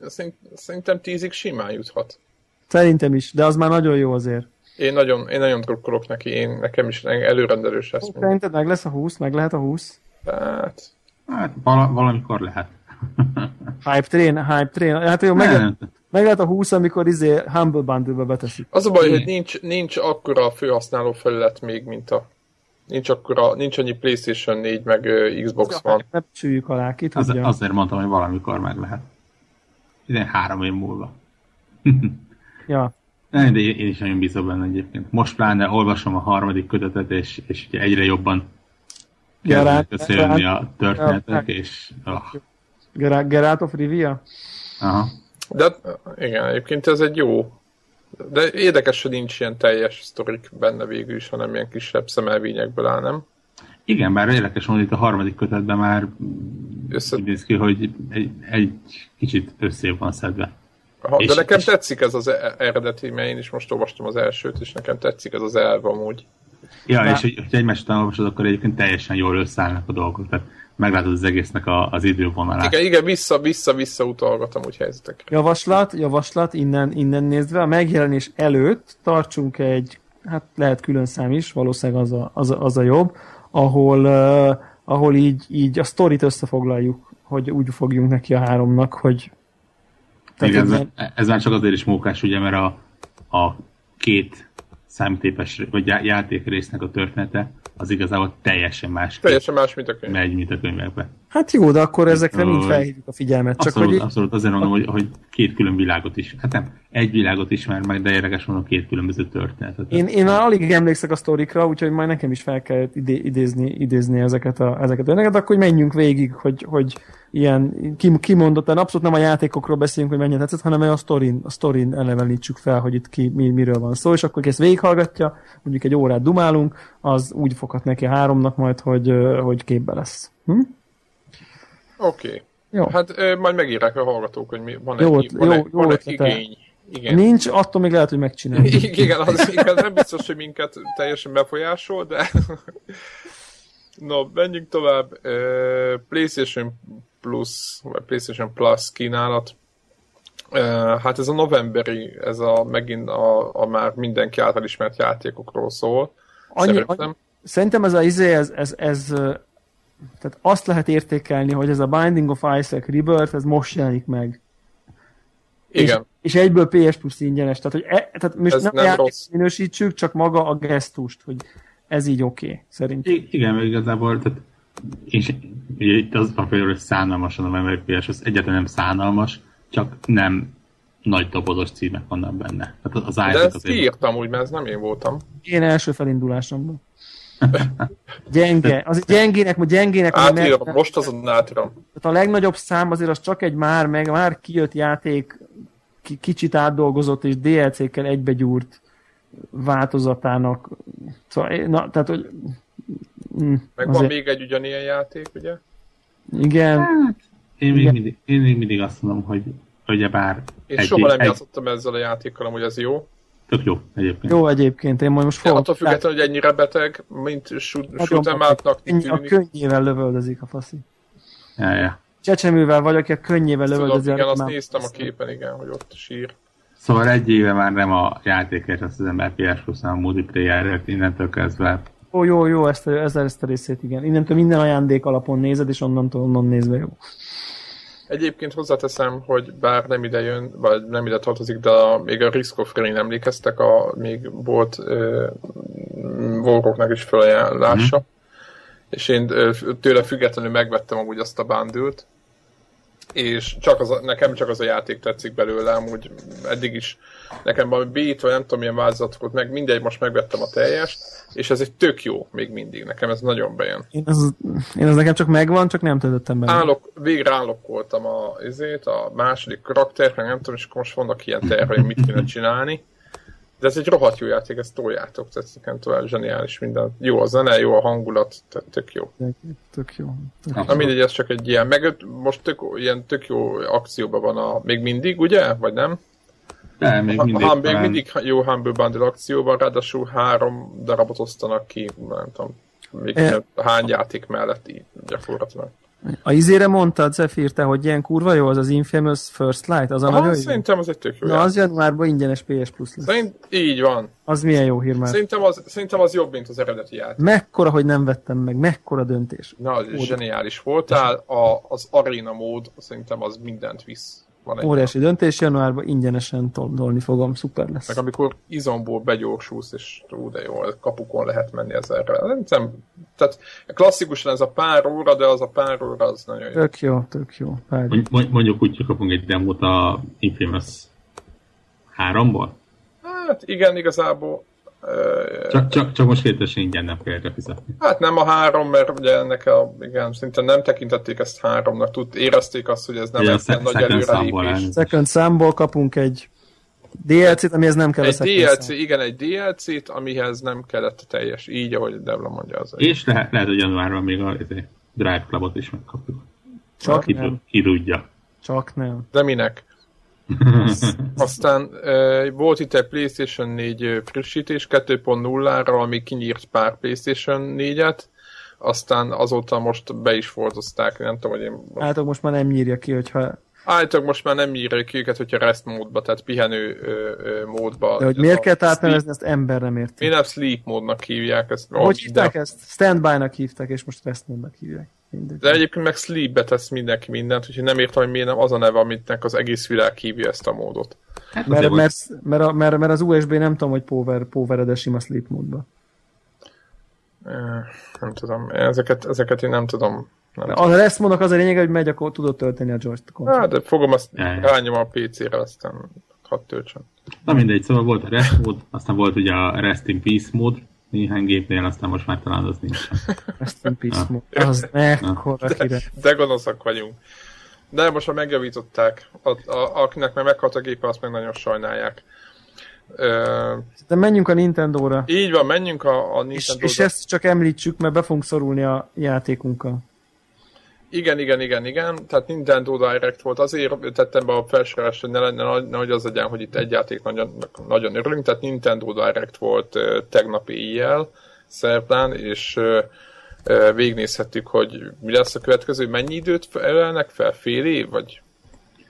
szerintem tízig simán juthat. Szerintem is, de az már nagyon jó azért. Én nagyon, én nagyon drukkolok neki, én, nekem is előrendelős lesz. Szerinted meg lesz a 20? Meg lehet a 20? Hát... Hát val- valamikor lehet. hype train, hype train. Hát jó, meg, lehet, meg lehet a 20, amikor izé Humble Bundle-be beteszik. Az a baj, hogy nincs, nincs akkora a felhasználó felület még, mint a Nincs, akkora, nincs annyi PlayStation 4 meg uh, Xbox van. Ne csüljük alá, ki Az, azért mondtam, hogy valamikor meg lehet. Idén három év múlva. ja. Nem, de én is nagyon bízom benne egyébként. Most pláne olvasom a harmadik kötetet, és, és ugye egyre jobban kezdnek összejönni a történetek, és... Oh. Geralt of Rivia? Aha. De igen, egyébként ez egy jó de érdekes, hogy nincs ilyen teljes sztorik benne végül is, hanem ilyen kisebb szemelvényekből áll, nem? Igen, bár érdekes hogy itt a harmadik kötetben már Össze... úgy néz ki, hogy egy, egy kicsit össze van szedve. Ha, és, de nekem és... tetszik ez az e- eredeti, mert én is most olvastam az elsőt, és nekem tetszik ez az elv amúgy. Ja, Már... és hogy, hogy egymást olvasod, akkor egyébként teljesen jól összeállnak a dolgok. Tehát meglátod az egésznek a, az idővonalát. Igen, igen, vissza, vissza, vissza utalgatom úgy helyzetekre. Javaslat, javaslat, innen, innen nézve, a megjelenés előtt tartsunk egy, hát lehet külön szám is, valószínűleg az a, az a, az a jobb, ahol, uh, ahol így, így a sztorit összefoglaljuk, hogy úgy fogjunk neki a háromnak, hogy igen, ez, ez már csak azért is mókás, ugye, mert a, a két számítépes, vagy játékrésznek a története az igazából teljesen más. Teljesen más, mint a könyv. Megy, mint a könyvekben. Hát jó, de akkor ezekre mind felhívjuk a figyelmet. Csak abszolút, hogy... abszolút azért mondom, hogy, hogy két külön világot is. Hát nem, egy világot ismer meg, de érdekes mondom, két különböző történetet. Én, én alig emlékszek a sztorikra, úgyhogy majd nekem is fel kell idé, idézni, idézni ezeket a, ezeket a de akkor menjünk végig, hogy, hogy ilyen kimondottan, abszolút nem a játékokról beszélünk, hogy mennyire tetszett, hanem a sztorin, a sztorin elevenítsük fel, hogy itt ki, mi, miről van szó, és akkor ezt végighallgatja, mondjuk egy órát dumálunk, az úgy foghat neki a háromnak majd, hogy, hogy képbe lesz. Hm? Oké. Okay. Jó. Hát majd megírják a hallgatók, hogy mi, van jó, egy, van jó, egy, jó van egy igény. Igen. Nincs, attól még lehet, hogy megcsináljuk. Igen, az, igen, nem biztos, hogy minket teljesen befolyásol, de... no, menjünk tovább. PlayStation Plus, vagy PlayStation Plus kínálat. Hát ez a novemberi, ez a megint a, a már mindenki által ismert játékokról szól. Annyi, Szerintem, annyi, szerintem ez a izé, ez, ez, ez, tehát azt lehet értékelni, hogy ez a Binding of Isaac Rebirth, ez most jelenik meg. Igen. És, és egyből PS Plus ingyenes. Tehát, hogy e, tehát most ez nem, nem rossz. minősítsük, csak maga a gesztust, hogy ez így oké, okay, szerintem. I- igen, mert igazából, tehát és ugye itt az van például, hogy szánalmasan a Memory PS, az egyáltalán nem szánalmas, csak nem nagy dobozos címek vannak benne. Tehát az De ezt kiírtam úgy, mert ez nem én voltam. Én első felindulásomban. Gyenge. Az gyengének, gyengének... Átírom, meg, most azon átírom. Tehát a legnagyobb szám azért az csak egy már, meg már kijött játék, kicsit átdolgozott és DLC-kkel egybegyúrt változatának. Szóval, na, tehát, hogy... Mm, meg azért... van még egy ugyanilyen játék, ugye? Igen. Hát, én, még mindig, én még mindig azt mondom, hogy ugye bár... Én egy, soha nem egy... játszottam ezzel a játékkal, hogy ez jó. Tök jó egyébként. Jó egyébként, én majd most fogok. attól függetlenül, hogy ennyire beteg, mint shoot'em átnak A könnyével lövöldözik a faszi. Ja, ja. Csecsemővel vagy, aki a könnyével lövöldözik. Igen, azt néztem a képen, igen, hogy ott sír. Szóval egy éve már nem a játékért, azt az ember PS plus a multiplayer innentől kezdve. Ó, jó, jó, ezt, ezt, ezt a részét, igen. Innentől minden ajándék alapon nézed, és onnantól onnan nézve jó. Egyébként hozzáteszem, hogy bár nem ide jön, vagy nem ide tartozik, de a, még a Risk of Rain emlékeztek, a, még volt uh, is felajánlása, mm-hmm. és én tőle függetlenül megvettem amúgy azt a bándült, és csak az, nekem csak az a játék tetszik belőle, amúgy eddig is nekem valami beat, vagy nem tudom milyen változatokat, meg mindegy, most megvettem a teljest, és ez egy tök jó még mindig, nekem ez nagyon bejön. Én az, én az nekem csak megvan, csak nem töltöttem be. Állok, végre állokkoltam a, izét, a második karakter, meg nem tudom, és akkor most vannak ilyen terve, hogy mit kéne csinálni. De ez egy rohadt jó játék, ezt toljátok, tehát nekem tovább zseniális minden. Jó a zene, jó a hangulat, tehát tök jó. Tök jó. Tök jó. Na mindegy, ez csak egy ilyen, meg most tök, ilyen tök jó akcióban van a, még mindig, ugye? Vagy nem? Nem, még mindig. Ha, még mindig jó Humble Bundle akcióban, ráadásul három darabot osztanak ki, nem tudom, még e... hány játék mellett így gyakorlatilag. A izére mondtad, Zephyr, te, hogy ilyen kurva jó az az Infamous First Light? Az a Aha, nagyon szerintem az egy tök jó. Na, az januárban ingyenes PS Plus lesz. Szerint, így van. Az milyen jó hír már. Szerintem az, szerintem az jobb, mint az eredeti játék. Mekkora, hogy nem vettem meg, mekkora döntés. Na, az is zseniális voltál. A, az arena mód szerintem az mindent visz. Van egy Óriási olyan. döntés, januárban ingyenesen tolni fogom, szuper lesz. Meg amikor izomból begyorsulsz, és ú, de jó, kapukon lehet menni ezerre. Nem, tehát klasszikusan ez a pár óra, de az a pár óra az nagyon jó. Tök jó, tök jó. Mondjuk úgy, hogy kapunk egy demót a Infamous 3-ból? Hát igen, igazából csak, csak, csak most kérdés ingyen nem kell fizetni. Hát nem a három, mert ugye ennek a, igen, szinte nem tekintették ezt háromnak, tud, érezték azt, hogy ez nem egy nagy előrelépés. Second számból kapunk egy DLC-t, amihez nem kell egy DLC, szám. igen, egy DLC-t, amihez nem kellett a teljes, így, ahogy Devla mondja. Az És lehet, lehet, hogy januárban még a Drive Clubot is megkapjuk. Csak ki, nem. Ki tudja. Csak nem. De minek? Aztán volt itt egy PlayStation 4 frissítés 2.0-ra, ami kinyírt pár PlayStation 4-et, aztán azóta most be is fordozták, nem tudom, hogy én... Hát most már nem nyírja ki, hogyha... Állítólag most már nem nyírja ki őket, hogyha rest módba, tehát pihenő ö, ö, módba. De hogy miért kell átnevezni, ezt ember nem érti. Mi nem sleep módnak hívják ezt. Hogy hívták ezt? Standby-nak hívták, és most rest módnak hívják. Mindegy. De egyébként meg sleepbe tesz mindenki mindent, úgyhogy nem értem, hogy miért nem az a neve, amitnek az egész világ hívja ezt a módot. Hát mert, mert, mert, a, mert, mert, az USB nem tudom, hogy power, power de sima sleep módba. Nem tudom, ezeket, ezeket én nem tudom. Nem a tudom. rest módnak az a lényeg, hogy megy, akkor tudod tölteni a joystick Hát, de fogom azt, rányom a PC-re, aztán hadd töltsön. Na mindegy, szóval volt a rest mód, aztán volt ugye a rest in peace mód, néhány gépnél, aztán most már talán az nincs. In peace mód. Az mekkora de, de gonoszak vagyunk. De most már megjavították. A, a, akinek meg meghalt a gépe, azt meg nagyon sajnálják. De menjünk a Nintendo-ra. Így van, menjünk a, a Nintendo-ra. És, és ezt csak említsük, mert be fogunk szorulni a játékunkkal. Igen, igen, igen, igen. Tehát Nintendo Direct volt. Azért tettem be a felsorás, hogy ne lenne hogy az legyen, hogy itt egy játék nagyon, nagyon örülünk. Tehát Nintendo Direct volt tegnap éjjel, szerdán, és végignézhettük, hogy mi lesz a következő. Mennyi időt felelnek fel? Fél év? Vagy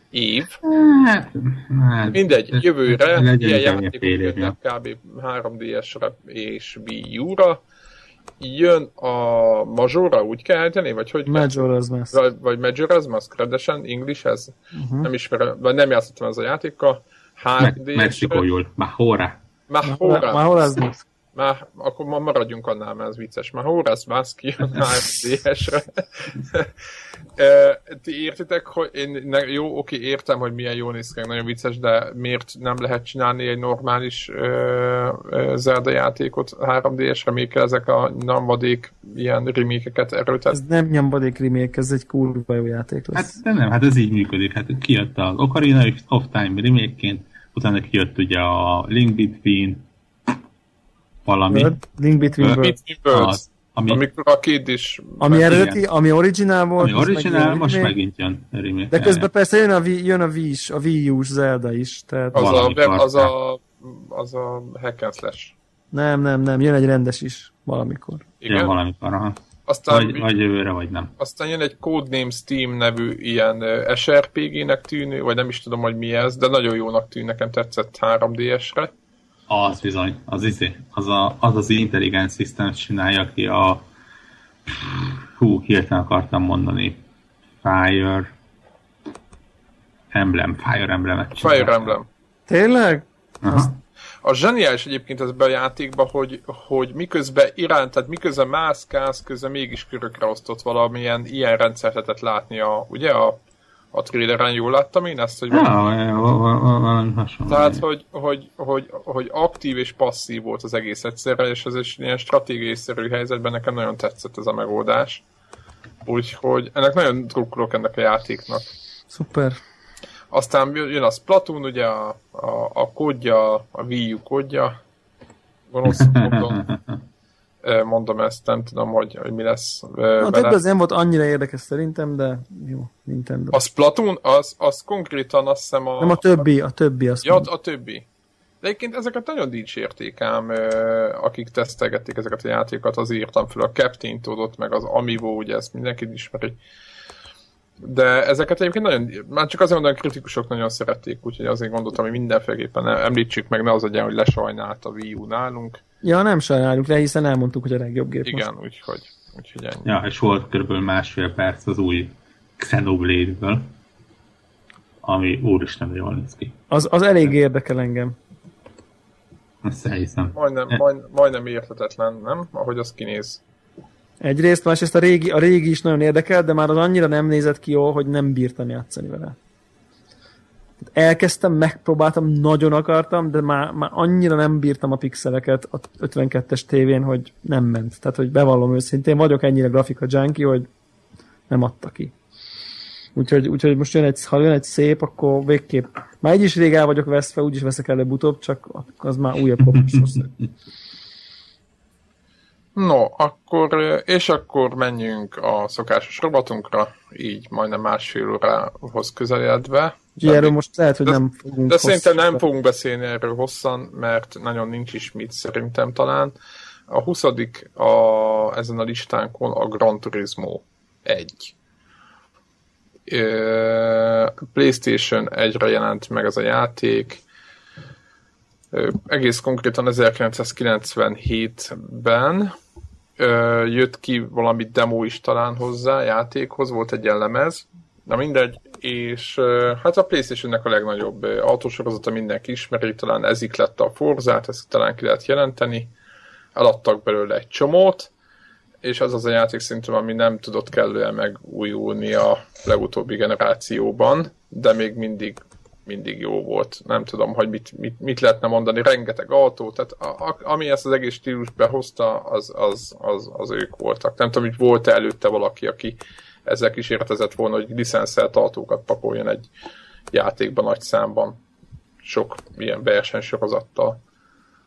év? Hát, hát Mindegy, jövőre ilyen játékok kb. 3DS-re és Wii U-ra jön a Majora, úgy kell ejteni? Vagy hogy Majora's Mask. Vagy, vagy Majora's Mask, rendesen ez? Uh-huh. Nem ismerem, vagy nem játszottam ez a játékkal. 3D. Mexikójul. Mahora. Mahora. Majora's Mask. Már, akkor ma maradjunk annál, mert ez vicces. Már Horace Mask jön 3DS-re. Ti értitek, hogy én, ne, jó, oké, értem, hogy milyen jó néz ki, nagyon vicces, de miért nem lehet csinálni egy normális ö, ö, Zelda játékot 3DS-re, még kell ezek a nyomvadék ilyen remékeket erőltetni? Ez nem nyomvadék remake, ez egy kurva jó játék lesz. Hát nem, hát ez így működik. Hát kijött az Ocarina of Time remake utána kijött ugye a Link Between, valami. Bird, Link Between Birds. Az, ami, Amikor a két is... Ami eredeti, ami originál volt. Ami originál, most remake. megint jön remake. De közben persze jön a Wii, jön a Wii is, a Wii U-s Zelda is. Tehát az, a, web, az, a, az a hack and slash. Nem, nem, nem, jön egy rendes is valamikor. Igen? Jön valamikor, aha. Aztán, vagy, vagy jövőre, vagy nem. Aztán jön egy Codename Steam nevű ilyen SRPG-nek tűnő, vagy nem is tudom, hogy mi ez, de nagyon jónak tűn, nekem tetszett 3DS-re. Az bizony, az izé, az a, az, az Intelligent Systems csinálja, aki a hú, hirtelen akartam mondani Fire Emblem, Fire Emblem-et Fire Emblem. Tényleg? Aha. A zseniális egyébként ez be a játékba, hogy, hogy miközben iránt, tehát miközben mászkálsz, közben mégis körökre osztott valamilyen ilyen rendszert lehetett látni a, ugye a a traileren jól láttam én ezt, hogy valami hasonló. Tehát, hogy, hogy, hogy, hogy aktív és passzív volt az egész egyszerre, és ez egy ilyen stratégiai szerű helyzetben nekem nagyon tetszett ez a megoldás. Úgyhogy ennek nagyon drukkolok ennek a játéknak. Szuper. Aztán jön a Splatoon, ugye a, a, a kódja, a Wii U kódja. Gonosz módon. mondom ezt, nem tudom, hogy, hogy mi lesz vele. Hát ez nem volt annyira érdekes szerintem, de jó, Nintendo. A Splatoon, az, az konkrétan azt hiszem a... Nem a többi, a többi azt Ja, a többi. De egyébként ezeket nagyon dicsérték ám, akik tesztelgették ezeket a játékokat, az írtam fel a Captain tudott, meg az Amiibo, ugye ezt mindenki ismeri. De ezeket egyébként nagyon, már csak azért mondom, kritikusok nagyon szerették, úgyhogy azért gondoltam, hogy mindenféleképpen említsük meg, ne az legyen, hogy lesajnált a Wii U nálunk. Ja, nem sajnáljuk le, hiszen elmondtuk, hogy a legjobb gép Igen, most. úgyhogy, úgyhogy ennyi. Ja, és volt kb. másfél perc az új Xenoblade-ből, ami úristen jól néz ki. Az, az elég érdekel engem. Ezt elhiszem. Majdnem, majd, majdnem érthetetlen, nem? Ahogy az kinéz. Egyrészt, másrészt a régi, a régi is nagyon érdekel, de már az annyira nem nézett ki jól, hogy nem bírtam játszani vele. Elkezdtem, megpróbáltam, nagyon akartam, de már, már annyira nem bírtam a pixeleket a 52-es tévén, hogy nem ment. Tehát, hogy bevallom őszintén, vagyok ennyire grafika junkie, hogy nem adta ki. Úgyhogy, úgyhogy most jön egy, ha jön egy szép, akkor végképp. Már egy is rég el vagyok veszve, úgyis veszek előbb-utóbb, csak az már újabb kopus No, akkor, és akkor menjünk a szokásos robotunkra, így majdnem másfél órához közeledve. Ugye erről most lehet, hogy de, nem fogunk De szerintem nem fogunk beszélni erről hosszan, mert nagyon nincs is mit szerintem talán. A 20. A, ezen a listánkon a Gran Turismo 1. PlayStation 1-re jelent meg ez a játék, egész konkrétan 1997-ben jött ki valami demo is talán hozzá játékhoz, volt egy jellemez, na mindegy, és hát a Playstation-nek a legnagyobb autósorozata mindenki ismeri, talán ezik lett a Forzát, ezt talán ki lehet jelenteni, eladtak belőle egy csomót, és az az a játék szerintem, ami nem tudott kellően megújulni a legutóbbi generációban, de még mindig mindig jó volt. Nem tudom, hogy mit, mit, mit lehetne mondani. Rengeteg autó, tehát a, a, ami ezt az egész stílus behozta, az, az, az, az ők voltak. Nem tudom, hogy volt-e előtte valaki, aki ezzel kísérletezett volna, hogy licenszelt autókat pakoljon egy játékban nagy számban. Sok ilyen versenysorozattal.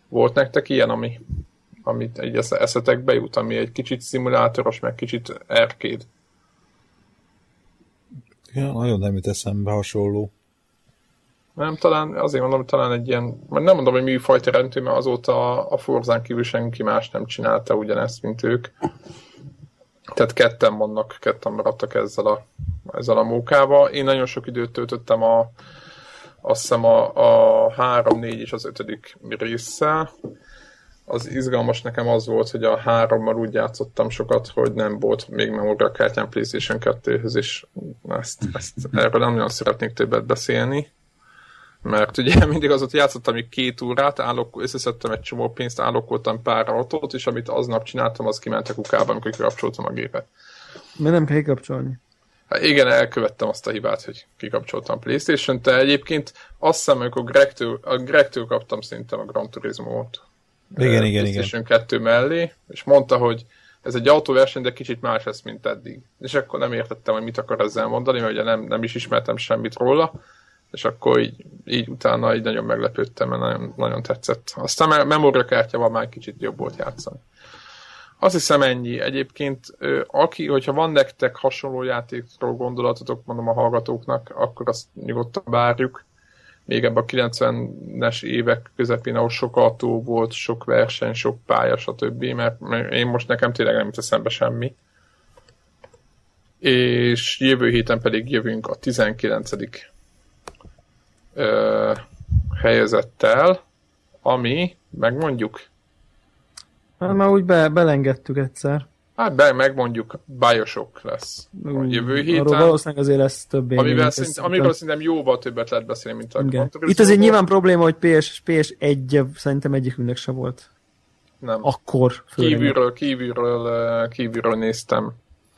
Volt nektek ilyen, ami, amit egy eszetekbe jut, ami egy kicsit szimulátoros, meg kicsit arcade? Ja, nagyon nem jut eszembe hasonló. Nem, talán azért mondom, hogy talán egy ilyen, mert nem mondom, hogy műfajta rendű, mert azóta a Forzán kívül senki más nem csinálta ugyanezt, mint ők. Tehát ketten vannak, ketten maradtak ezzel a, ezzel a mókával. Én nagyon sok időt töltöttem a, azt hiszem a, a 3, 4 és az 5. résszel. Az izgalmas nekem az volt, hogy a hárommal úgy játszottam sokat, hogy nem volt még memóriakártyám PlayStation 2-höz, és ezt, ezt, erről nem nagyon szeretnék többet beszélni mert ugye mindig az ott játszottam még két órát, állok, összeszedtem egy csomó pénzt, állokkoltam pár autót, és amit aznap csináltam, az kiment a kukába, amikor kikapcsoltam a gépet. Mert nem kell kikapcsolni. Hát igen, elkövettem azt a hibát, hogy kikapcsoltam a Playstation, de egyébként azt hiszem, amikor Gregtől, a Gregtől kaptam szerintem a Gran Turismo-t. Igen, igen, PlayStation igen. 2 mellé, és mondta, hogy ez egy autóverseny, de kicsit más lesz, mint eddig. És akkor nem értettem, hogy mit akar ezzel mondani, mert ugye nem, nem is ismertem semmit róla és akkor így, így utána így nagyon meglepődtem, mert nagyon, nagyon tetszett. Aztán a memóriakártyával már kicsit jobb volt játszani. Azt hiszem ennyi. Egyébként, aki, hogyha van nektek hasonló játékról gondolatotok, mondom a hallgatóknak, akkor azt nyugodtan várjuk. Még ebben a 90-es évek közepén, ahol sok autó volt, sok verseny, sok pálya, stb. Mert én most nekem tényleg nem jut eszembe semmi. És jövő héten pedig jövünk a 19 ö, helyezettel, ami, megmondjuk? Hát már úgy be, belengedtük egyszer. Hát be, megmondjuk, Bioshock lesz a jövő héten. Arról valószínűleg azért lesz több amivel szint, amiről szerintem jóval többet lehet beszélni, mint a. Itt azért nyilván probléma, hogy PS, PS 1 szerintem egyikünknek se volt. Nem. Akkor. Kívülről, kívülről, kívülről néztem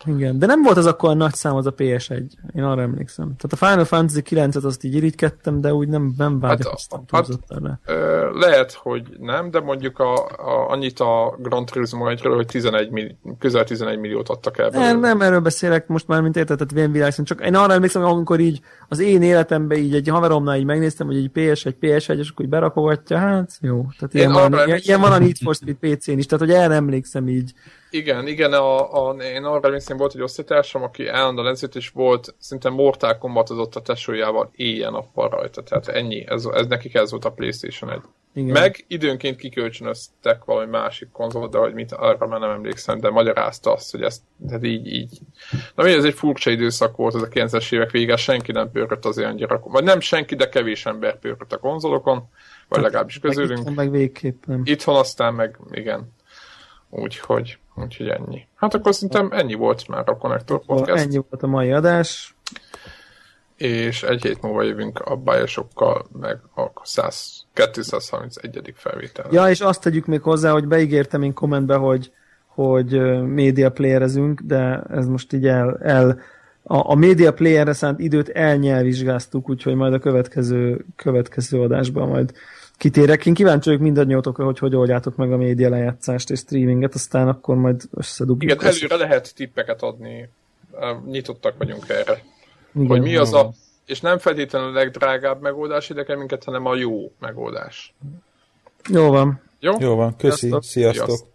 igen, de nem volt az akkor a nagy szám az a PS1, én arra emlékszem. Tehát a Final Fantasy 9-et azt így irigykedtem, de úgy nem, nem vágyakoztam hát, hát. Ö, lehet, hogy nem, de mondjuk a, a, annyit a Gran Turismo 1 hogy 11 millió, közel 11 milliót adtak el. Nem, nem erről beszélek most már, mint érted, tehát világ, csak én arra emlékszem, hogy amikor így az én életemben így egy haveromnál így megnéztem, hogy egy PS1, PS1, és akkor így berakogatja, hát jó. Tehát ilyen, van, ilyen, ilyen van a Need for Speed PC-n is, tehát hogy erre emlékszem így. Igen, igen, a, a, én arra emlékszem, volt egy osztálytársam, aki állandóan edzett, és volt, szinte Mortal Kombat a tesójával éjjel nappal rajta. Tehát ennyi, ez, ez nekik ez volt a Playstation 1. Igen. Meg időnként kikölcsönöztek valami másik konzolt, de hogy mit, arra már nem emlékszem, de magyarázta azt, hogy ezt, tehát így, így. Na mi, ez egy furcsa időszak volt, ez a 90-es évek vége, senki nem pörgött az annyira, vagy nem senki, de kevés ember pörgött a konzolokon, vagy hát, legalábbis közülünk. Meg, meg végképp nem. Itthon aztán meg, igen. Úgyhogy, úgyhogy ennyi. Hát akkor szerintem ennyi volt már a Connector Podcast. Ennyi volt a mai adás. És egy hét múlva jövünk a bájosokkal, meg a 100, 231. felvétel. Ja, és azt tegyük még hozzá, hogy beígértem én kommentbe, hogy, hogy média playerezünk, de ez most így el, el a, a média playerre szánt időt elnyelvizsgáztuk, úgyhogy majd a következő, következő adásban majd kitérek. Én kíváncsi vagyok mindannyiótokra, hogy hogy oldjátok meg a média lejátszást és streaminget, aztán akkor majd összedugjuk. Igen, előre lehet tippeket adni. Nyitottak vagyunk erre. Igen, hogy mi az a, és nem feltétlenül a legdrágább megoldás ide minket, hanem a jó megoldás. Jó van. Jó? Jó van, köszi, sziasztok. sziasztok.